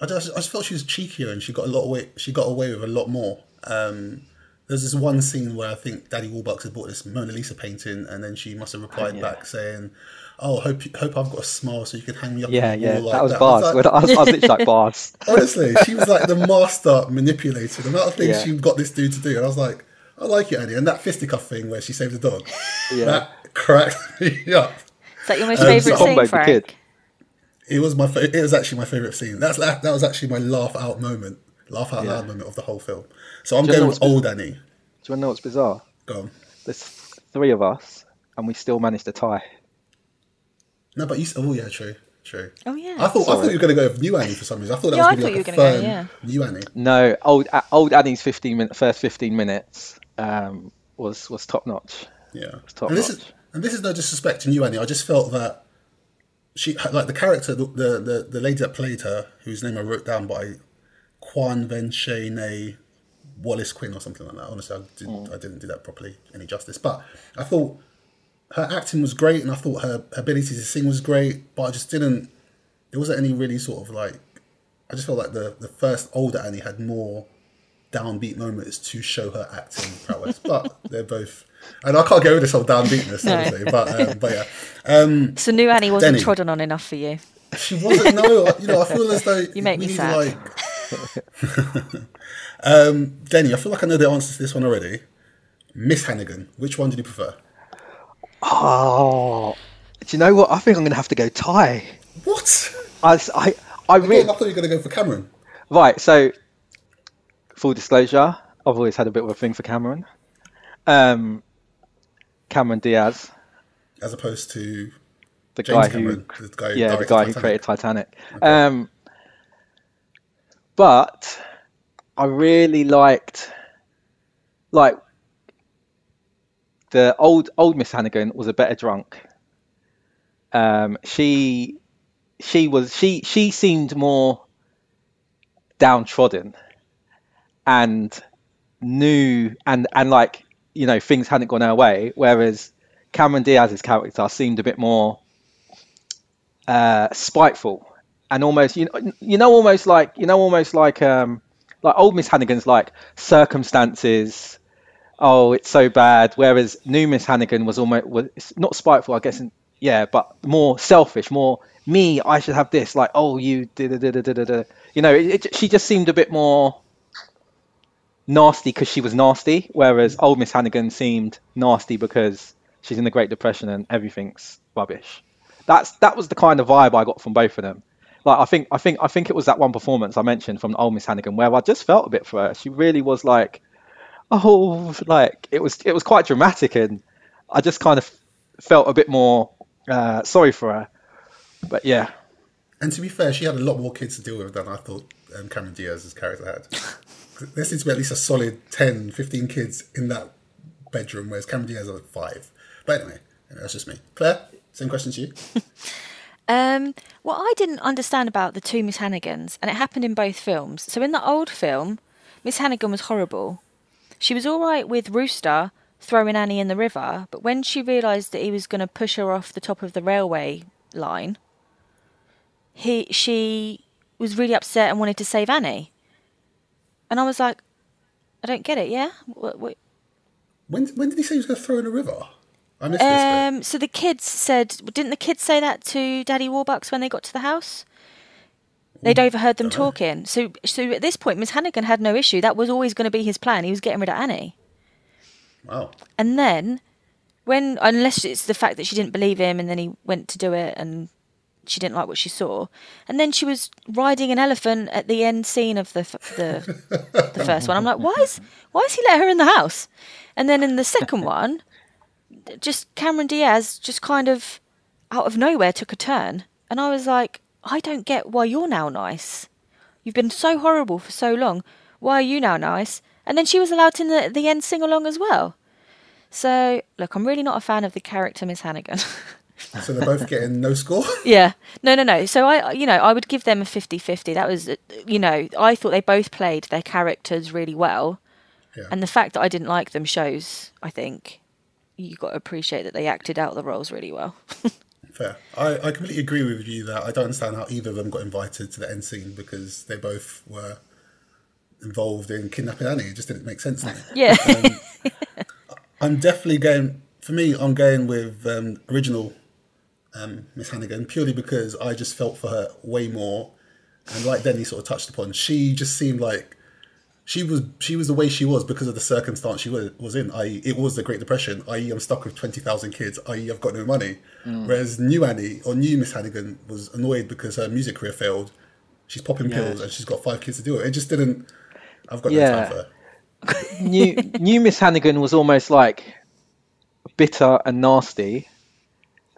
I just I just felt she was cheekier and she got a lot away she got away with a lot more. Um, there's this one scene where I think Daddy Warbucks had bought this Mona Lisa painting and then she must have replied back saying, "Oh, hope hope I've got a smile so you can hang me up." Yeah, yeah, like that was I bars. like- I was, I was literally like bars. Honestly, she was like the master manipulator. The amount of things Yeah. she got this dude to do, and I was like, I like it, Annie. And that fisticuff thing where she saved the dog, Yeah. that cracked me up. Is that your most Um, favourite so- scene, Comboed the Frank? kid. It was my fa- it was actually my favorite scene. That's that, that was actually my laugh out moment, laugh out Yeah. loud moment of the whole film. So I'm Do you going with old Annie. Do you want to know what's bizarre? Go on. There's three of us, and we still managed to tie. No, but you. s- Oh yeah, true, true. Oh, yeah. I thought I thought you were going to go with new Annie for some reason. I thought that Yeah, was I going to be thought like you a were gonna firm go, new Annie. No, old old Annie's fifteen min- first fifteen minutes um, was was top notch. Yeah, top and this is notch. and this is no disrespect to you, Annie. I just felt that she like the character, the the, the, the lady that played her, whose name I wrote down by Kwan Venshane Wallace Quinn or something like that. Honestly, I, did, Mm. I didn't do that properly any justice, but I thought her acting was great, and I thought her, her ability to sing was great, but I just didn't. There wasn't any really sort of like. I just felt like the the first older Annie had more downbeat moments to show her acting prowess, but they're both. And I can't go with this whole downbeatness, No. obviously, but um, but yeah, um, So new Annie wasn't Denny. trodden on enough for you. she wasn't. No, you know, I feel as though You make me sad. like. um, Denny, I feel like I know the answer to this one already. Miss Hannigan, which one did you prefer? Oh, do you know what? I think I'm going to have to go tie. What? I I, Again, really I thought you were going to go for Cameron. right. So, full disclosure, I've always had a bit of a thing for Cameron. Um, Cameron Diaz, as opposed to the James guy Cameron, who the guy who yeah, the guy who created Titanic. Um, but I really liked like the old old Miss Hannigan was a better drunk. Um, she she was she she seemed more downtrodden and knew and and like you know things hadn't gone her way. Whereas Cameron Diaz's character seemed a bit more uh, spiteful and almost you know you know almost like you know almost like um like old Miss Hannigan's like circumstances. Oh it's so bad. Whereas new Miss Hannigan was almost was not spiteful I guess yeah but more selfish more me I should have this like oh you da. you know it, it, she just seemed a bit more nasty because she was nasty whereas old Miss Hannigan seemed nasty because she's in the Great Depression and everything's rubbish that's that was the kind of vibe I got from both of them. Like I think I think I think it was that one performance I mentioned from old Miss Hannigan where I just felt a bit for her. She really was like, oh, like it was it was quite dramatic and I just kind of felt a bit more uh, sorry for her. But yeah, And to be fair, she had a lot more kids to deal with than I thought um, Cameron Diaz's character had. There seems to be at least a solid 10, 15 kids in that bedroom, whereas Cameron Diaz had five. But anyway, that's just me. Claire, same question to you. Um, what I didn't understand about the two Miss Hannigans, and it happened in both films. So in the old film, Miss Hannigan was horrible. She was all right with Rooster throwing Annie in the river, but when she realised that he was going to push her off the top of the railway line, he she was really upset and wanted to save Annie. And I was like, I don't get it. Yeah, what, what, When, when did he say he was going to throw in a river? I missed this bit. Um, so the kids said, didn't the kids say that to Daddy Warbucks when they got to the house? They'd overheard them talking. So, so at this point, Miss Hannigan had no issue. That was always going to be his plan. He was getting rid of Annie. Wow. And then, when unless it's the fact that she didn't believe him, and then he went to do it, and she didn't like what she saw, and then she was riding an elephant at the end scene of the f- the the first one. I'm like, why is why is he let her in the house? And then in the second one, just Cameron Diaz just kind of out of nowhere took a turn, and I was like, I don't get why you're now nice. You've been so horrible for so long. Why are you now nice? And then she was allowed to in the, the end sing along as well. So look, I'm really not a fan of the character Miss Hannigan. So they're both getting no score? yeah, no, no, no. So I, you know, I would give them a 50-50. That was, you know, I thought they both played their characters really well, Yeah. and the fact that I didn't like them shows. I think you got to appreciate that they acted out the roles really well. Fair. I, I completely agree with you that I don't understand how either of them got invited to the end scene because they both were involved in kidnapping Annie. It just didn't make sense to me. Yeah. I'm definitely going. For me, I'm going with um, original um, Miss Hannigan purely because I just felt for her way more, and like Denny sort of touched upon, she just seemed like she was she was the way she was because of the circumstance she was, was in. I.e., it was the Great Depression. I.e., I'm stuck with twenty thousand kids. I.e., I've got no money. Whereas new Annie or new Miss Hannigan was annoyed because her music career failed. She's popping pills and she's got five kids to do it. It just didn't. I've got no time for her. new new Miss Hannigan was almost like bitter and nasty,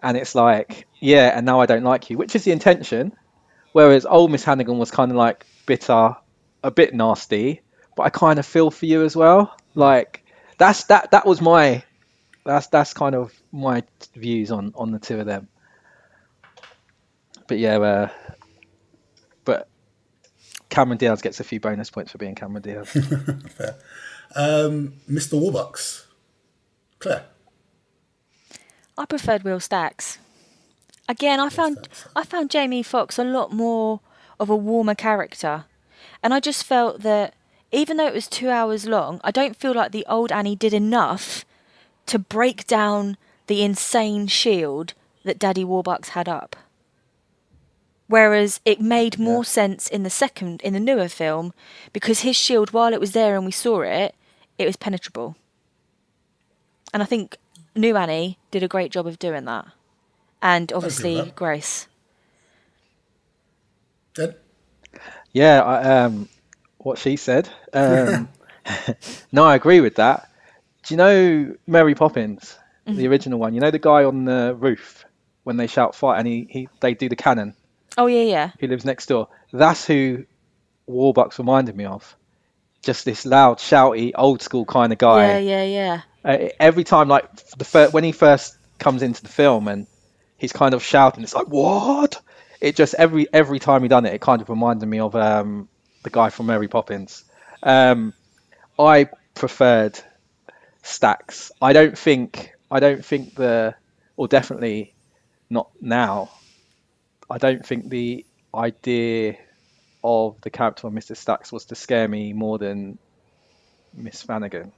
and it's like, yeah, and now I don't like you, which is the intention. Whereas old Miss Hannigan was kind of like bitter, a bit nasty, but I kind of feel for you as well. Like that's that that was my that's that's kind of my views on on the two of them. But yeah, uh, but Cameron Diaz gets a few bonus points for being Cameron Diaz. Um, Mr. Warbucks, Claire. I preferred Will Stacks. Again, I found I found Jamie Foxx a lot more of a warmer character, and I just felt that even though it was two hours long, I don't feel like the old Annie did enough to break down the insane shield that Daddy Warbucks had up. Whereas it made more sense in the second, in the newer film, because his shield, while it was there and we saw it, it was penetrable. And I think New Annie did a great job of doing that. And obviously that. Grace. Den? Yeah, I, um, what she said. Um, no, I agree with that. Do you know Mary Poppins, the original one? You know the guy on the roof when they shout fight and he, he they do the cannon. Oh yeah, yeah. Who lives next door? That's who Warbucks reminded me of. Just this loud, shouty, old school kind of guy. Yeah, yeah, yeah. uh, every time like the fir- when he first comes into the film and he's kind of shouting it's like what it just every every time he done it it kind of reminded me of um the guy from mary poppins um i preferred stacks i don't think i don't think the or definitely not now i don't think the idea of the character of mr stacks was to scare me more than miss Flanagan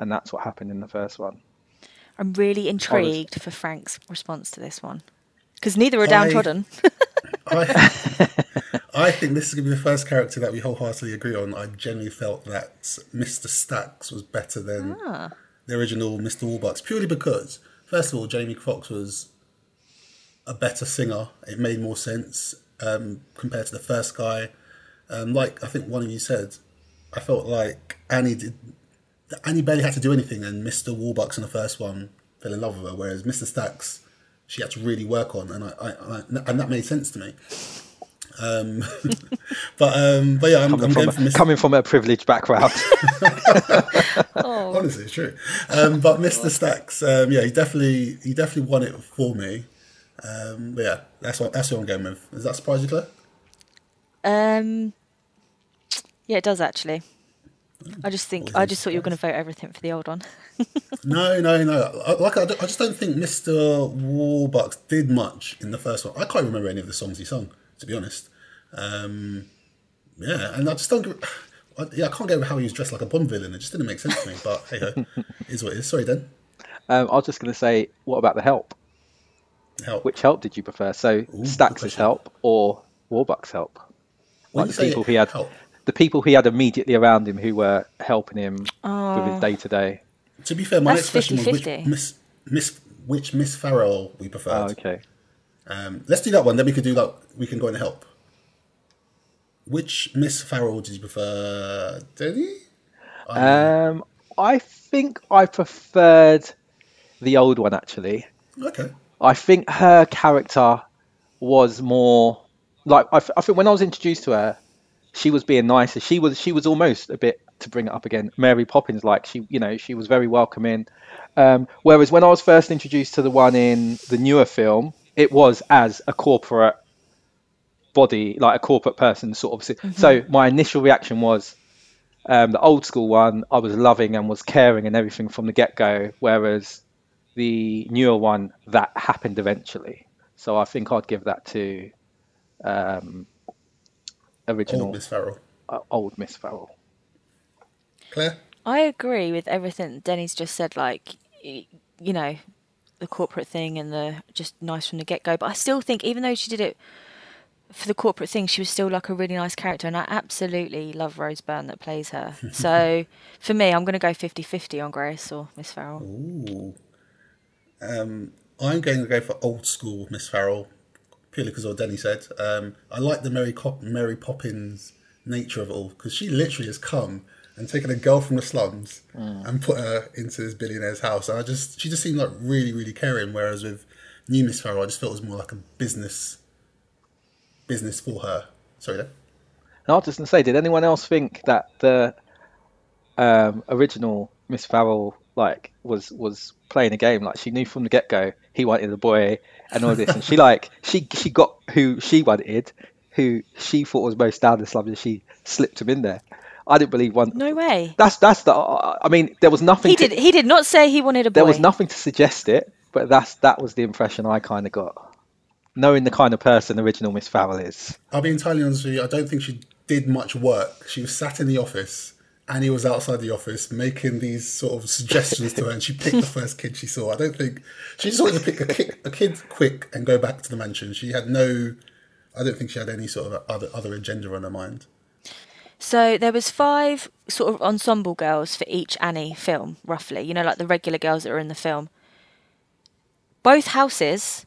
and that's what happened in the first one. I'm really intrigued for Frank's response to this one. Because neither are downtrodden. I, I think this is going to be the first character that we wholeheartedly agree on. I genuinely felt that Mr. Stacks was better than ah. the original Mr. Warbucks, purely because, first of all, Jamie Foxx was a better singer. It made more sense um, compared to the first guy. Um, like I think one of you said, I felt like Annie did. Annie barely had to do anything, and Mr. Warbucks in the first one fell in love with her, whereas Mr. Stacks she had to really work on, and I, I, I and that made sense to me. Um, but um, but yeah, I'm, I'm Coming going from, for Mr. coming from a privileged background. Honestly, it's true. Um, but Mr. Stacks, um, yeah, he definitely he definitely won it for me. Um, but yeah, that's what that's what I'm going with. Does that surprise you, Claire? Um, yeah, it does actually. I just think I just thought you were going to vote everything for the old one. No, no, no. I, like I, I just don't think Mr. Warbucks did much in the first one. I can't remember any of the songs he sung, to be honest. Um, yeah, and I just don't. I, yeah, I can't get over how he was dressed like a Bond villain. It just didn't make sense to me. But hey ho, is what it is. Sorry, Den. um, I was just going to say, what about the help? Help. Which help did you prefer? So good Stacks' help or Warbucks' help? When Like the people he had, help, the people he had immediately around him who were helping him with Oh. his day to day. to be fair, my That's next question was which 50-50. Miss Miss which Miss Farrell we preferred. Oh, okay. Um, let's do that one. Then we could do that. We can go and help. Which Miss Farrell did you prefer, Denny? Um, I think I preferred the old one actually. Okay. I think her character was more like I, I think when I was introduced to her, she was being nicer. She was she was almost a bit to bring it up again, Mary Poppins like. She you know she was very welcoming. Um, whereas when I was first introduced to the one in the newer film, it was as a corporate body, like a corporate person sort of. So my initial reaction was um, the old school one. I was loving and was caring and everything from the get go. Whereas the newer one that happened eventually. So I think I'd give that to um, original Old Miss Farrell. uh, old Miss Farrell. Claire? I agree with everything Denny's just said. Like, you know, the corporate thing and the just nice from the get go. But I still think, even though she did it for the corporate thing, she was still like a really nice character. And I absolutely love Rose Byrne that plays her. so for me, I'm going to go 50 50 on Grace or Miss Farrell. Ooh. Um, I'm going to go for old school Miss Farrell, purely because of what Denny said. Um, I like the Mary, Cop- Mary Poppins nature of it all, because she literally has come and taken a girl from the slums and put her into this billionaire's house. And I just, she just seemed like really, really caring. Whereas with new Miss Farrell, I just felt it was more like a business, business for her. Sorry, there. And I was just going to say, did anyone else think that the um, original Miss Farrell like was was playing a game? Like she knew from the get go he wanted a boy and all this, and she like she she got who she wanted, who she thought was most down the slums, and she slipped him in there. I didn't believe one. No way. That's that's the. I mean, there was nothing. He to, did. He did not say he wanted a boy. There was nothing to suggest it, but that's that was the impression I kind of got, knowing the kind of person original Miss Farrell is. I'll be entirely honest with you. I don't think she did much work. She was sat in the office, and he was outside the office making these sort of suggestions to her, and she picked the first kid she saw. I don't think she just wanted to pick a kid, a kid quick and go back to the mansion. She had no. I don't think she had any sort of other other agenda on her mind. So there was five sort of ensemble girls for each Annie film, roughly. You know, like the regular girls that are in the film. Both houses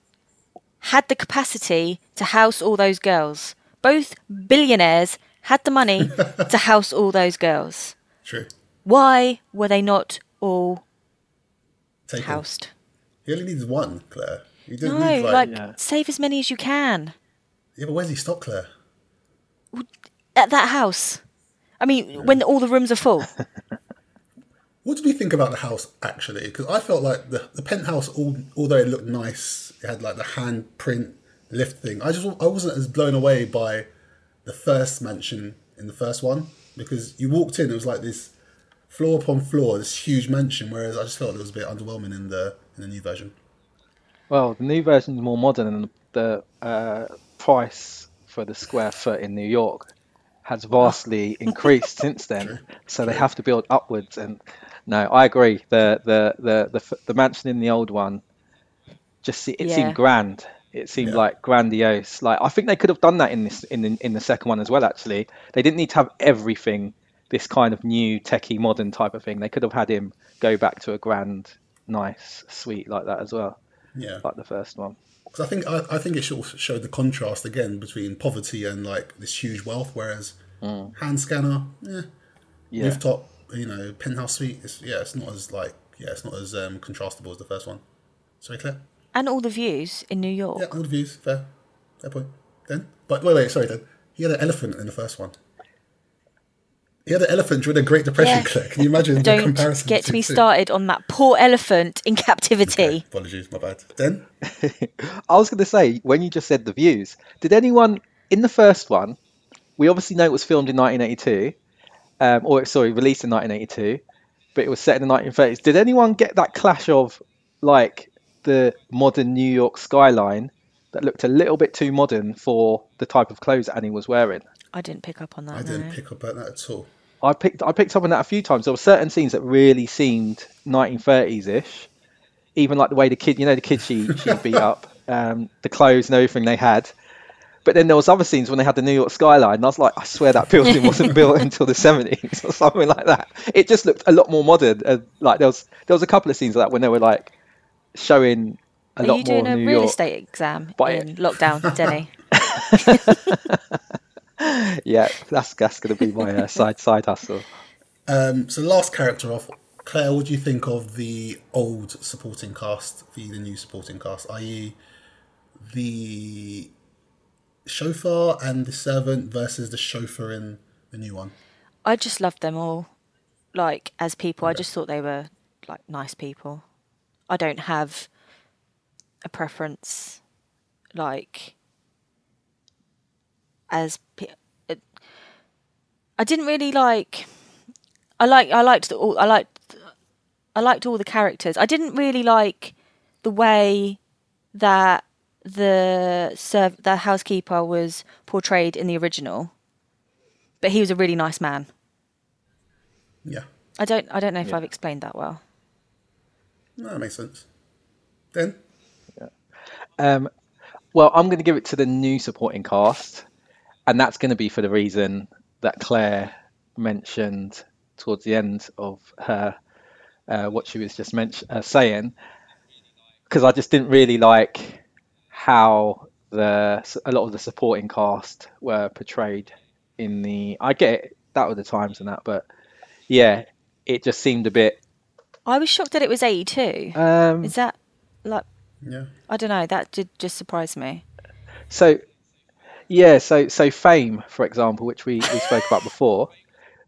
had the capacity to house all those girls. Both billionaires had the money to house all those girls. True. Why were they not all Take housed? He only needs one, Claire. You didn't No, need like, like. Yeah. save as many as you can yeah, but where's he stop, Claire? at that house. I mean, when all the rooms are full. What did we think about the house actually? Because I felt like the, the penthouse, all, although it looked nice, it had like the handprint lift thing. I just I wasn't as blown away by the first mansion in the first one because you walked in, it was like this floor upon floor, this huge mansion. Whereas I just felt it was a bit underwhelming in the in the new version. Well, the new version is more modern, and the uh, price for the square foot in New York has vastly increased since then. So they have to build upwards. And no, I agree. The the the the, the mansion in the old one just it Yeah. seemed grand. It seemed Yeah. like grandiose. Like I think they could have done that in this in the, in the second one as well. Actually, they didn't need to have everything this kind of new techie modern type of thing. They could have had him go back to a grand, nice suite like that as well, Yeah, like the first one. because I think I, I think it of showed the contrast again between poverty and like this huge wealth. Whereas hand scanner, yeah, Yeah. rooftop, you know, penthouse suite. It's, yeah, it's not as like yeah, it's not as um, contrastable as the first one. Sorry, Claire. And all the views in New York. Yeah, all the views, fair, fair point. Then, but wait, wait, sorry, then he had an elephant in the first one. He had an elephant during the Great Depression. Yeah. Claire. Can you imagine the Don't comparison? get me two? started on that poor elephant in captivity. Okay, apologies, my bad. Then, I was going to say, when you just said the views, did anyone in the first one? We obviously know it was filmed in 1982, um, or sorry, released in 1982, but it was set in the 1930s. Did anyone get that clash of like the modern New York skyline that looked a little bit too modern for the type of clothes Annie was wearing? I didn't pick up on that. I didn't pick up on that at all. I picked I picked up on that a few times. There were certain scenes that really seemed 1930s ish. Even like the way the kid, you know, the kid she she beat up, um, the clothes and everything they had. But then there was other scenes when they had the New York skyline, and I was like, I swear that building wasn't built until the 70s or something like that. It just looked a lot more modern. And like there was there was a couple of scenes like that when they were like showing a Are lot you doing more a New real York. estate exam But- in lockdown, Denny? Yeah, that's that's going to be my uh, side side hustle. Um, so, last character off, Claire. What do you think of the old supporting cast, the, the new supporting cast, i.e., the chauffeur and the servant versus the chauffeur in the new one? I just loved them all. Like as people, I just thought they were like nice people. I don't have a preference, like as pe- it, I didn't really like. I like I liked the, all I liked I liked all the characters. I didn't really like the way that the serv- the housekeeper was portrayed in the original, but he was a really nice man. Yeah, I don't I don't know if Yeah. I've explained that well. No, that makes sense. Then, Um, well, I'm going to give it to the new supporting cast, and that's going to be for the reason that Claire mentioned towards the end of her uh, what she was just mention- uh, saying, because I just didn't really like how the a lot of the supporting cast were portrayed in the. I get it, that were the times and that, but yeah, it just seemed a bit. I was shocked that it was 82. Um, Is that like yeah, I don't know, that did just surprise me. So, yeah, so so Fame, for example, which we, we spoke about before,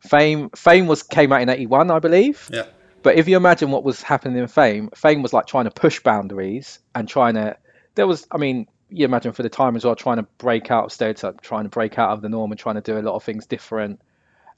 Fame Fame was came out in '81, I believe. yeah, But if you imagine what was happening in Fame, Fame was like trying to push boundaries and trying to. There was, I mean, you imagine for the time as well, trying to break out of stereotype, trying to break out of the norm, and trying to do a lot of things different.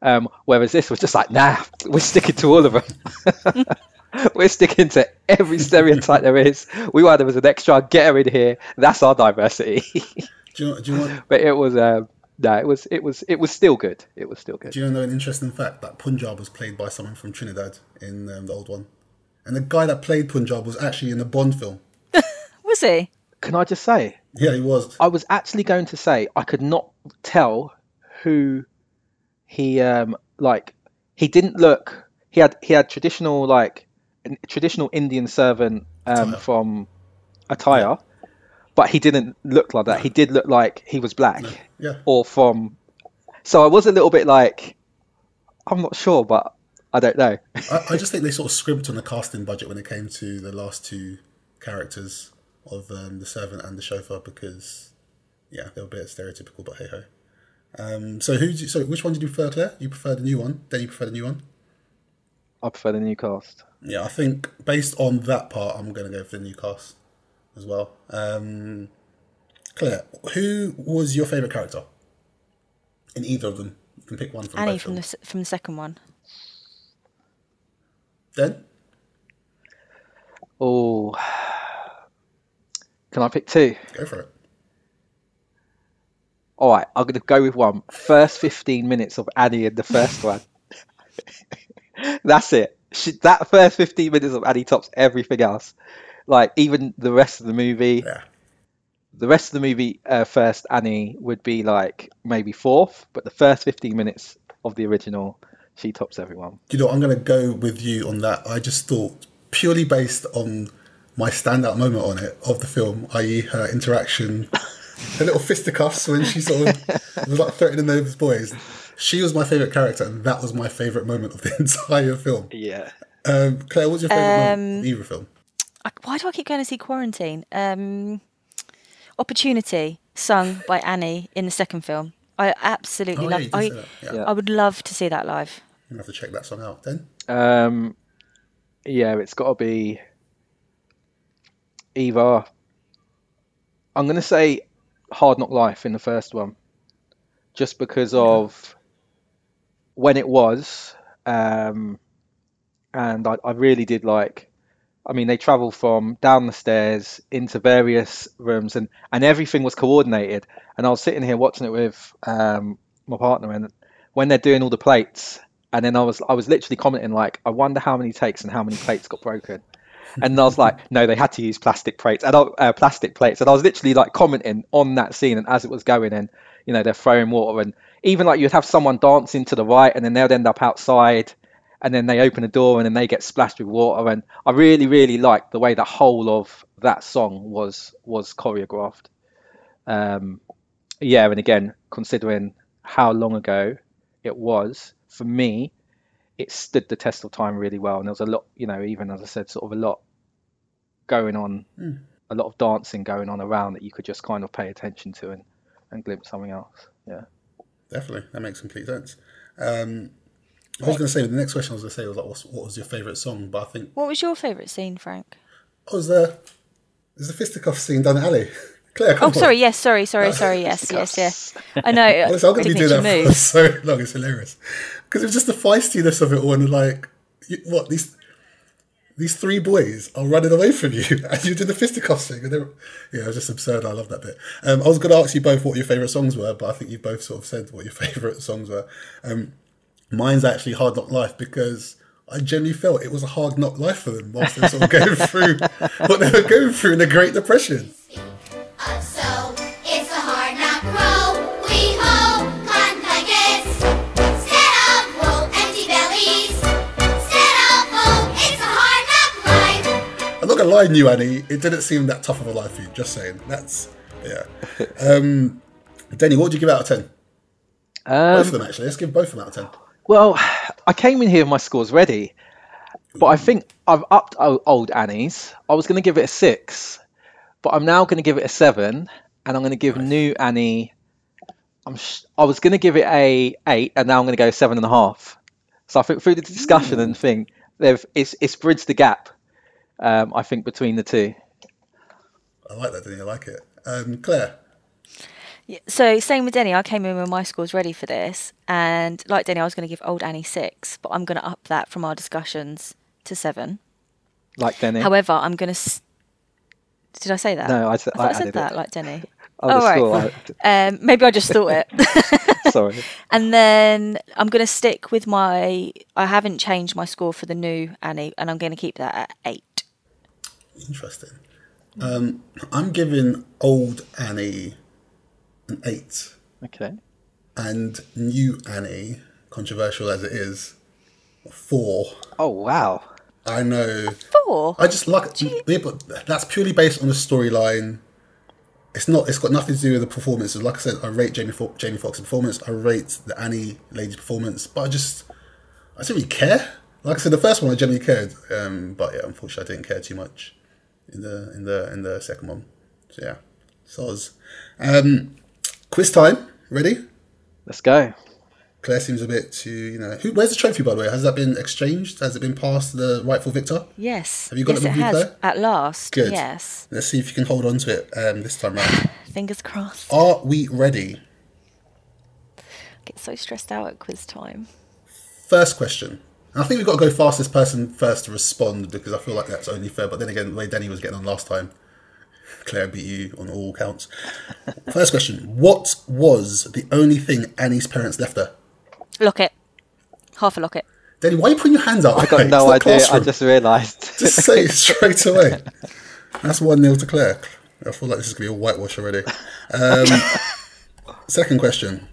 Um, whereas this was just like, nah, we're sticking to all of them. we're sticking to every stereotype there is. We want there was an extra, get her in here. That's our diversity. Do you do you want but it was um no, it was it was it was still good. It was still good. do you know an interesting fact that Punjab was played by someone from Trinidad in um, the old one, and the guy that played Punjab was actually in the Bond film. Was he? Can I just say, Yeah, he was. I was actually going to say I could not tell who he um like he didn't look he had he had traditional like traditional Indian servant um Attire. from attire, but he didn't look like that. He did look like he was black Yeah, or from. So I was a little bit like, I'm not sure, but I don't know. I, I just think they sort of scrimped on the casting budget when it came to the last two characters of um, the servant and the chauffeur because, yeah, they were a bit stereotypical, but hey ho. Um, so who? So which one did you prefer, Claire? You prefer the new one? Then you prefer the new one? I prefer the new cast. Yeah, I think based on that part, I'm going to go for the new cast as well. Um, Claire, who was your favourite character in either of them? You can pick one from Annie from the from the second one. Then Oh, can I pick two? go for it. All right, I'm going to go with one. First 15 minutes of Annie in the first one. That's it. She, that first 15 minutes of Annie tops everything else. Like, even the rest of the movie, Yeah, the rest of the movie, uh, first Annie would be like maybe fourth, but the first 15 minutes of the original, she tops everyone. you know, I'm going to go with you on that. I just thought purely based on my standout moment on it of the film, i.e., her interaction, her little fisticuffs when she sort of was like threatening those boys. She was my favorite character, and that was my favorite moment of the entire film. Yeah. Um, Claire, what's your favorite moment of Um, either film? I, why do I keep going to see Quarantine? Um, Opportunity, sung by Annie in the second film. I absolutely Oh, love. you did I. Yeah. Yeah. I would love to see that live. I'm have to check that song out then. Um, yeah, it's got to be Eva. I'm going to say Hard Knock Life in the first one, just because of when it was, um, and I, I really did like. I mean, they travel from down the stairs into various rooms, and and everything was coordinated. And I was sitting here watching it with um, my partner, and when they're doing all the plates, and then I was I was literally commenting like, I wonder how many takes and how many plates got broken. And I was like, no, they had to use plastic plates and uh, plastic plates. And I was literally like commenting on that scene and as it was going, and you know they're throwing water, and even like you'd have someone dancing to the right, and then they'd end up outside, and then they open a door and then they get splashed with water. And I really, really liked the way the whole of that song was was choreographed. Um, yeah, and again, considering how long ago it was for me, it stood the test of time really well. And there was a lot, you know, even as I said, sort of a lot going on, a lot of dancing going on around that you could just kind of pay attention to and, and glimpse something else. Yeah. Definitely, that makes complete sense. Um, I was going to say the next question I was going to say was like, what was your favourite song? But I think What was your favourite scene, Frank? oh, was there there's a fisticuff scene down the alley. Claire, come Oh, on. sorry. Yes. Sorry. Sorry. Sorry. Yes. Yes. Yes. I know. Honestly, I'm going to be doing to that for so long. It's hilarious because it was just the feistiness of it all, and like, you, what these these three boys are running away from you, and you did the fisticuffs thing. And they were, yeah, it was just absurd. I love that bit. Um, I was going to ask you both what your favourite songs were, but I think you both sort of said what your favourite songs were. Um, mine's actually Hard Knock Life because I genuinely felt it was a hard knock life for them whilst they were sort of going through what they were going through in the Great Depression. Not gonna lie, you Annie, it didn't seem that tough of a life for you. Just saying. That's yeah. Um, Denny, what would you give out of ten? both of Um, them actually. Let's give both of them out of ten. well, I came in here with my scores ready, but I think I've upped old Annie's. I was going to give it a six, but I'm now going to give it a seven, and I'm going to give new Annie. I'm sh- I was going to give it a eight, and now I'm going to go seven and a half. So I think through the discussion and thing, they've it's it's bridged the gap. Um, I think between the two. I like that, Denny. I like it. Um, Claire. Yeah, So same with Denny. I came in with my scores ready for this, and like Denny, I was going to give Old Annie six, but I'm going to up that from our discussions to seven. Like Denny. However, I'm going to. S- Did I say that? No, I said- I, thought I I said that, it. like Denny. Oh, the Oh, right. Um, maybe I just thought it. Sorry. and then I'm going to stick with my. I haven't changed my score for the new Annie, and I'm going to keep that at eight. Interesting. Um, I'm giving old Annie an eight, Okay. and new Annie, controversial as it is, a four. Oh wow. I know. Four. I just like, yeah, but that's purely based on the storyline. It's not. It's got nothing to do with the performances. Like I said, I rate Jamie Fo- Jamie Foxx's performance. I rate the Annie lady's performance, but I just I didn't really care. Like I said, the first one I genuinely cared, um, but yeah, unfortunately, I didn't care too much in the in the in the second one. So yeah, soz. Um, quiz time. Ready? Let's go. Claire seems a bit too, you know. Who? Where's the trophy, by the way? Has that been exchanged? Has it been passed to the rightful victor? Yes. Have you got yes, it it you, has Claire? at last. Good. Yes. Let's see if you can hold on to it um, this time round. Fingers crossed. Are we ready? get so stressed out at quiz time. First question. And I think we've got to go fastest person first to respond because I feel like that's only fair. But then again, the way Danny was getting on last time, Claire beat you on all counts. First question. What was the only thing Annie's parents left her? Locket. Half a locket. Danny, why are you putting your hands up? I got no idea. I just realised. Just say it straight away. That's 1 0 to Claire. I feel like this is going to be a whitewash already. Um, second question.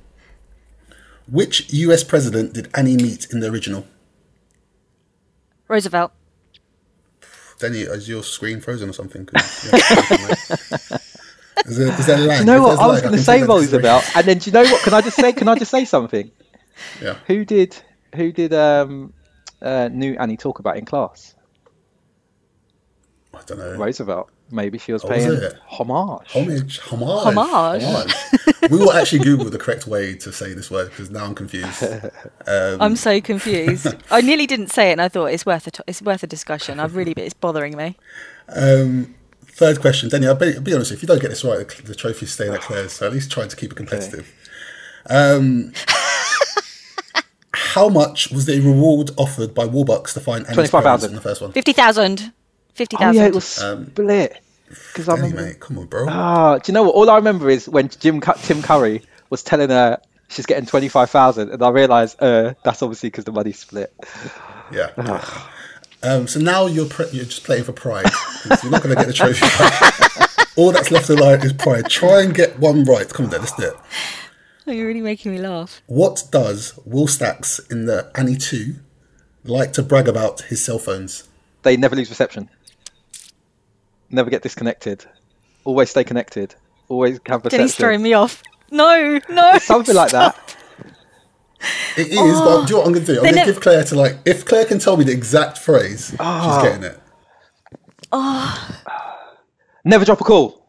Which US president did Annie meet in the original? Roosevelt. Danny, is your screen frozen or something? 'Cause, yeah, is, there, is there lag? you know what? I was going to say take that into Roosevelt, and then do you know what? Can I just say? Can I just say something? Yeah. Who did? Who did? Um, uh, new Annie talk about in class? I don't know. Roosevelt. Maybe she was Oh, paying it? homage. Homage. Homage. Homage. Homage. we will actually Google the correct way to say this word because now I'm confused. Um, I'm so confused. I nearly didn't say it, and I thought it's worth a t- it's worth a discussion. I've really it's bothering me. Um, third question, Danny. I'll be, I'll be honest. If you don't get this right, the, the trophy's staying at Claire's. So at least try to keep it competitive. Um, how much was the reward offered by Warbucks to find Annie's 25,000. in the first one? Fifty thousand. Fifty Oh thousand. yeah, it was split. Because I Danny, remember. mate, come on, bro. Ah, do you know what? All I remember is when Jim Tim Curry was telling her she's getting twenty five thousand, and I realised, uh, that's obviously because the money's split. Yeah. Um, so now you're pre- you're just playing for pride. You're not going to get the trophy. All that's left alive is pride. Try and get one right. Come on, then, let's do it. Oh, you're really making me laugh. What does Will Stacks in the Annie 2 like to brag about his cell phones? They never lose reception. Never get disconnected. Always stay connected. Always have Jenny's throwing reception. me off. No, no. Something like that. It is, but do you know what I'm going to do? I'm going to ne- give Claire to like, if Claire can tell me the exact phrase, oh. she's getting it. Oh. Never drop a call.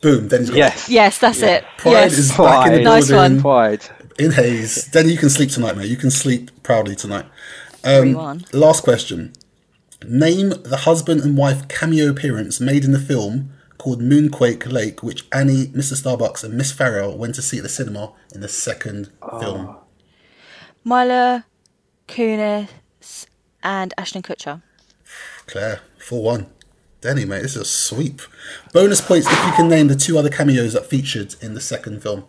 Boom, then he's got Yes. Yes, that's it. Pride yes. is back in the Pride. Nice building. one. Pride. In Hayes. Then you can sleep tonight, mate. You can sleep proudly tonight. Um, Last question. Name the husband and wife cameo appearance made in the film called Moonquake Lake, which Annie, Mr. Starbucks, and Miss Farrell went to see at the cinema in the second ah. film. Mila Kunis and Ashton Kutcher. Claire, 4 1. Denny, mate, this is a sweep. Bonus points if you can name the two other cameos that featured in the second film.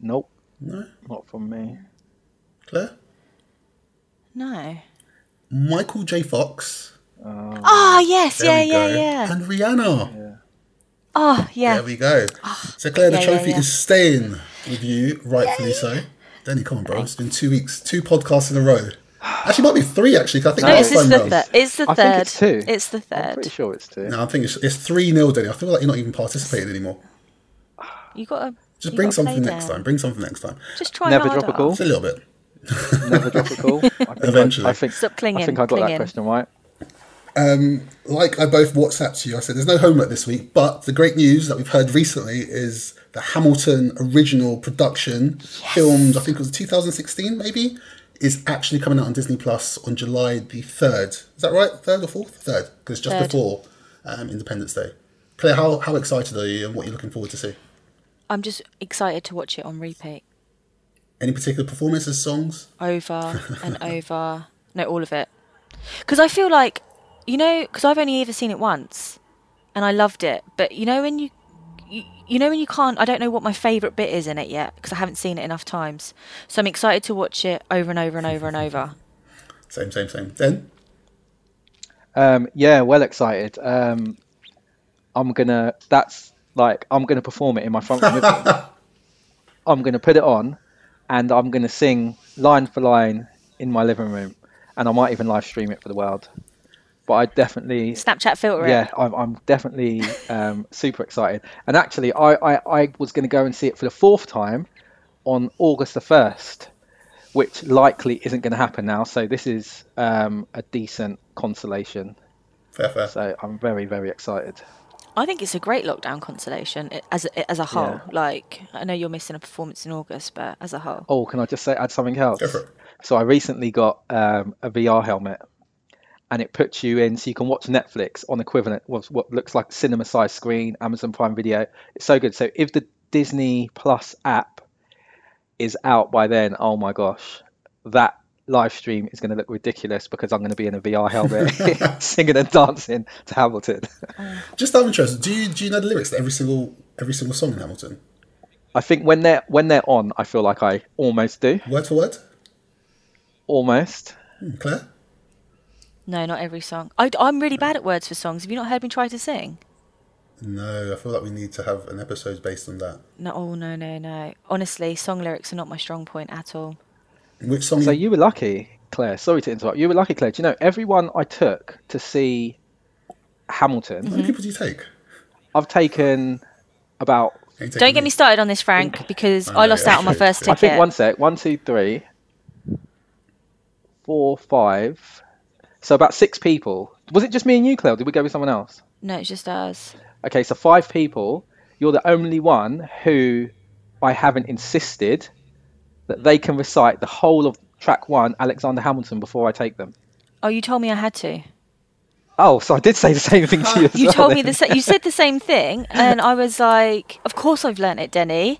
Nope, No? not from me. Claire? No. Michael J. Fox. Oh yes, There yeah, yeah, go. yeah. And Rihanna. Oh yeah. There we go. Ah, so, Claire, the yeah, yeah, trophy yeah. is staying with you, rightfully so. Danny, come on, bro. It's been two weeks, two podcasts in a row. Actually, it might be three, actually, 'cause I think No, it's, it's the round- third. It's the I third. think it's two. It's the I'm pretty sure it's two. No, I think it's, it's 3 0, Denny. I feel like you're not even participating anymore. You gotta Just bring something next down. time. Bring something next time. Just try Never harder. drop a call. Just a little bit. Never drop a call. I think Eventually. I, I think, Stop clinging, I think I got clinging. that question right. like I both WhatsApped you, I said there's no homework this week, but the great news that we've heard recently is the Hamilton original production, filmed I think it was 2016 maybe, is actually coming out on Disney Plus on July the 3rd. Is that right? 3rd or 4th? 3rd, because just Third. before um, Independence Day. Claire, how, how excited are you and what are you're looking forward to see? I'm just excited to watch it on repeat, Any particular performances, songs? over and over. No, all of it. Because I feel like, you know, because I've only ever seen it once, and I loved it. But you know when you, you, you know when you can't. I don't know what my favourite bit is in it yet because I haven't seen it enough times. So I'm excited to watch it over and over and over and over. Same, same, same. Then? Um, yeah, well excited. Um, I'm gonna. That's like I'm gonna perform it in my front room. I'm gonna put it on, and I'm gonna sing line for line in my living room, and I might even live stream it for the world. But I definitely, Snapchat filter yeah, it. I'm, I'm definitely um, super excited. And actually, I, I, I was going to go and see it for the fourth time on August the first, which likely isn't going to happen now. So this is um, a decent consolation. Fair, fair. So I'm very, very excited. I think it's a great lockdown consolation as a, as a whole. Yeah. Like I know you're missing a performance in August, but as a whole, Oh, can I just say add something else? Go. So I recently got um, a VR helmet, and it puts you in so you can watch Netflix on equivalent what what looks like a cinema size screen, Amazon Prime Video. It's so good. So if the Disney Plus app is out by then, oh my gosh, that live stream is going to look ridiculous because I'm going to be in a VR helmet singing and dancing to Hamilton. Just out of interest, do you, do you know the lyrics to every single every single song in Hamilton? I think when they're when they're on, I feel like I almost do, Word for word? almost. Hmm, Claire? no, not every song. I, am really bad at words for songs. Have you not heard me try to sing? No, I feel like we need to have an episode based on that. No, oh no, no, no. Honestly, song lyrics are not my strong point at all. Which song? So you were lucky, Claire. Sorry to interrupt. You were lucky, Claire. Do you know everyone I took to see Hamilton? How many people do you take? I've taken about Ain't Don't get me started on this, Frank, because oh, I lost out on my first I ticket. think one sec, one, two, three, four, five. So about six people. Was it just me and you, Claire? or Did we go with someone else? No, it's just us. Okay, so five people. You're the only one who I haven't insisted that they can recite the whole of track one, Alexander Hamilton, before I take them. Oh, you told me I had to. Oh, so I did say the same thing to you. As You well told me then. the sa- you said the same thing, and I was like, "Of course I've learned it, Denny."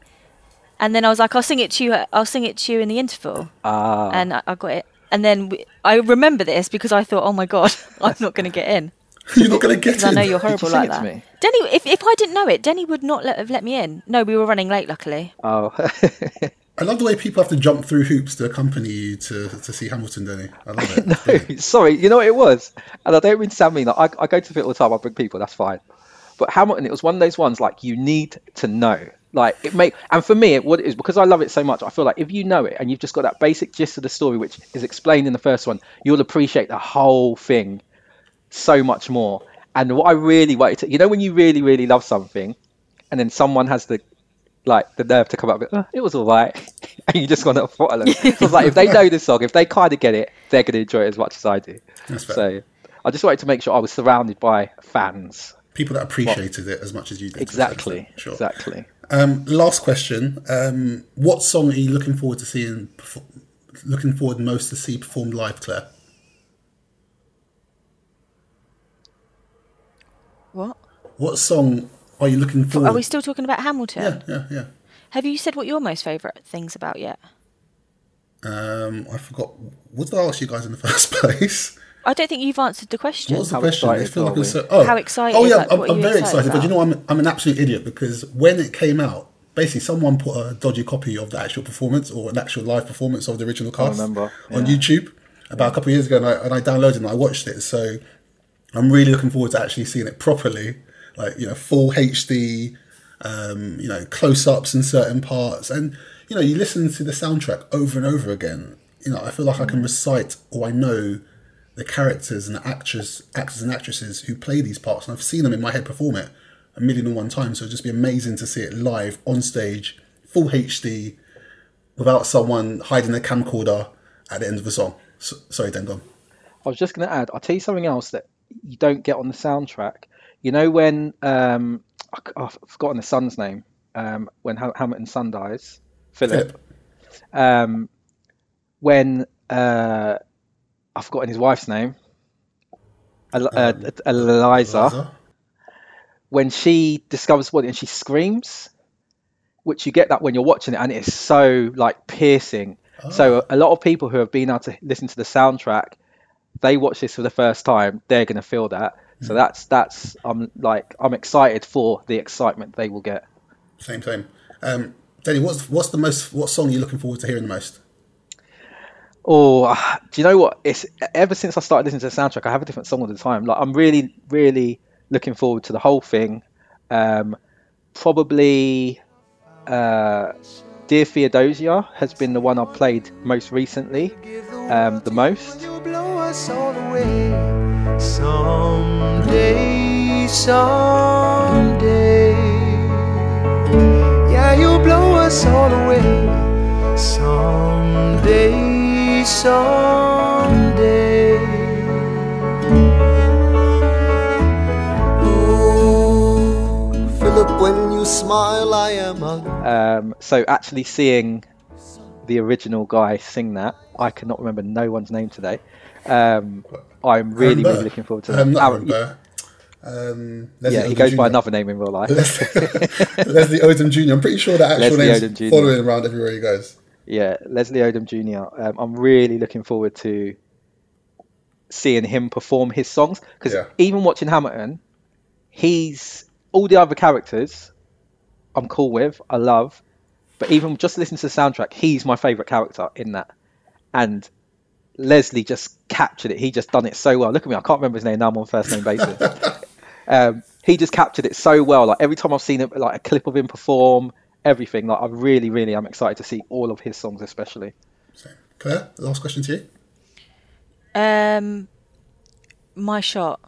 And then I was like, "I'll sing it to you. I'll sing it to you in the interval." Ah. And I, I got it. And then we, I remember this because I thought, "Oh my god, I'm not going to get in." You're not going to get in. I know you're horrible sing like it to that. me? Denny, if, if I didn't know it, Denny would not let, have let me in. No, we were running late, luckily. Oh, I love the way people have to jump through hoops to accompany you to, to see Hamilton, Denny. I love it. Brilliant. sorry. You know what it was, and I don't mean to sound mean. Like, I, I go to it all the time. I bring people. That's fine. But Hamilton, it was one of those ones like you need to know. Like it make, and for me, it, what it is because I love it so much. I feel like if you know it and you've just got that basic gist of the story, which is explained in the first one, you'll appreciate the whole thing so much more. And what I really wanted to, you know, when you really, really love something, and then someone has the like the nerve to come up with, oh, it was all right, and you just want to follow them. so it's like if they know the song, if they kind of get it, they're going to enjoy it as much as I do. That's fair. So I just wanted to make sure I was surrounded by fans. People that appreciated it as much as you did. Exactly. Sure. Exactly. Um, last question. Um, what song are you looking forward to seeing, perfor- looking forward most to see performed live, Claire? What? What song are you looking forward Are we still talking about Hamilton? Yeah, yeah, yeah. Have you said what your most favourite things about yet? Um, I forgot. What did I ask you guys in the first place? I don't think you've answered the question. What was the How question? It excited feels like it was so, oh. How excited, Oh yeah, like, I'm, I'm very excited excited. But you know, I'm I'm an absolute idiot because when it came out, basically someone put a dodgy copy of the actual performance or an actual live performance of the original cast remember, on. YouTube about a couple of years ago, and I, and I downloaded and I watched it. So I'm really looking forward to actually seeing it properly, like you know, full HD, um, you know, close-ups in certain parts, and you know, you listen to the soundtrack over and over again. You know, I feel like I can recite or I know the characters and the actors, actors and actresses who play these parts, and I've seen them in my head perform it a million and one times. So it'd just be amazing to see it live on stage, full HD, without someone hiding a camcorder at the end of the song. So, sorry, on. I was just going to add, I'll tell you something else that you don't get on the soundtrack. You know when um, I've forgotten the son's name. Um, when Ham- Hamilton's son dies, Philip. Philip. Um, when uh, I've forgotten his wife's name, El- uh, Eliza. Eliza. When she discovers body and she screams, which you get that when you're watching it, and it's so like piercing. So a lot of people who have been able to listen to the soundtrack, they watch this for the first time, they're going to feel that. So that's that's I'm like I'm excited for the excitement they will get. Same, same. Um, Danny, what's what's the most? What song are you looking forward to hearing the most? Oh, do you know what? It's ever since I started listening to the soundtrack, I have a different song all the time. Like I'm really, really looking forward to the whole thing. Um, probably, uh, Dear Theodosia has been the one I've played most recently, um, the most. Someday, someday. Yeah, you'll blow us all away someday, someday. Ooh, Philip, when you smile, I am a Um, so actually seeing the original guy sing that, I cannot remember no one's name today. Um, I'm really, Burr. really looking forward to that. Um, not Aaron- Burr. Um, Leslie yeah, he Odom goes by another name in real life. Leslie Odom Jr. I'm pretty sure that actual Leslie name's Jr. following around everywhere he goes. Yeah, Leslie Odom Jr. Um, I'm really looking forward to seeing him perform his songs because Yeah. even watching Hamilton, he's all the other characters I'm cool with, I love, but even just listening to the soundtrack, he's my favorite character in that, and Leslie just captured it. He just done it so well. Look at me, I can't remember his name now. I'm on first name basis. um, he just captured it so well. Like every time I've seen it, like a clip of him perform, everything. Like I really, really am excited to see all of his songs, especially. Claire, last question to you. Um, my shot.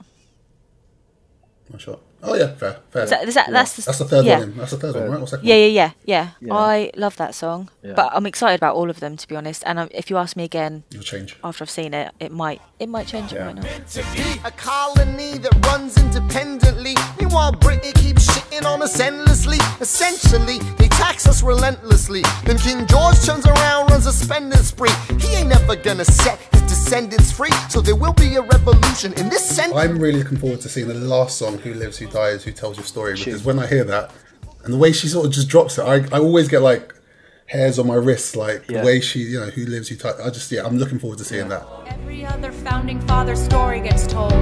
My sure. Oh yeah, fair, fair. Is that, is that, That's the That's the third yeah. one. In. That's the third one, right? Or second Yeah, yeah, yeah, yeah, Yeah. I love that song, Yeah. but I'm excited about all of them to be honest. And um, if you ask me again You'll change. after I've seen it, it might it might change. It Yeah. might not. a colony that runs independently. Meanwhile, Britain keeps shitting on us endlessly. Essentially, they tax us relentlessly. Then King George turns around, runs a spending spree. He ain't never gonna set his descendants free. So there will be a revolution in this century. I'm really looking forward to seeing the last song, "Who Lives, Who Dies, Who Tells Your Story," because when I hear that and the way she sort of just drops it, I, I always get like hairs on my wrists, like Yeah. the way she, you know, "Who Lives, Who Dies." I just, yeah, I'm looking forward to seeing that. Every other founding father story gets told.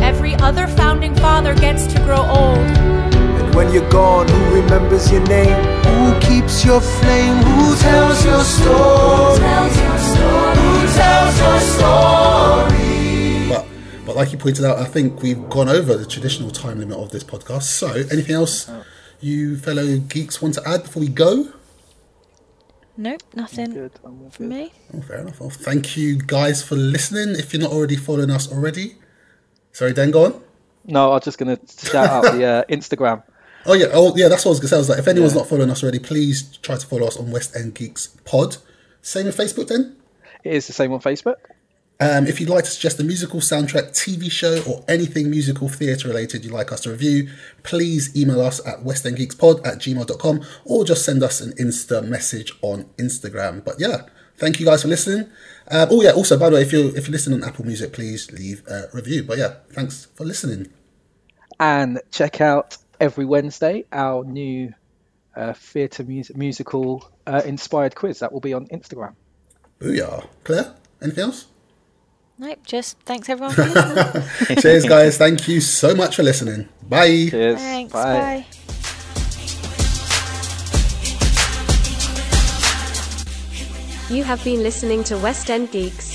Every other founding father gets to grow old. And when you're gone, who remembers your name? Who keeps your flame? Who tells your story? Who tells your story? But, but like you pointed out, I think we've gone over the traditional time limit of this podcast. So, anything else you fellow geeks want to add before we go? Nope, nothing Good. I'm from me. Oh, fair enough. Well, thank you guys for listening. If you're not already following us already, sorry, Dan, go on. No, I was just gonna shout out the uh, Instagram. Oh yeah, oh yeah, that's what I was gonna say. I was like, if anyone's Yeah. not following us already, please try to follow us on West End Geeks Pod. Same on Facebook then. It is the same on Facebook. Um, if you'd like to suggest a musical soundtrack, TV show, or anything musical theatre related you'd like us to review, please email us at westendgeekspod at gmail.com or just send us an Insta message on Instagram. But yeah, thank you guys for listening. Um, oh yeah, also by the way, if you're if you're listening on Apple Music, please leave a review. But yeah, thanks for listening. and check out every Wednesday our new uh, theatre music musical uh, inspired quiz that will be on Instagram. Booyah. Claire, anything else? Nope, just thanks everyone for listening. Cheers, guys. Thank you so much for listening. Bye. Cheers. Thanks, Bye. bye. You have been listening to West End Geeks.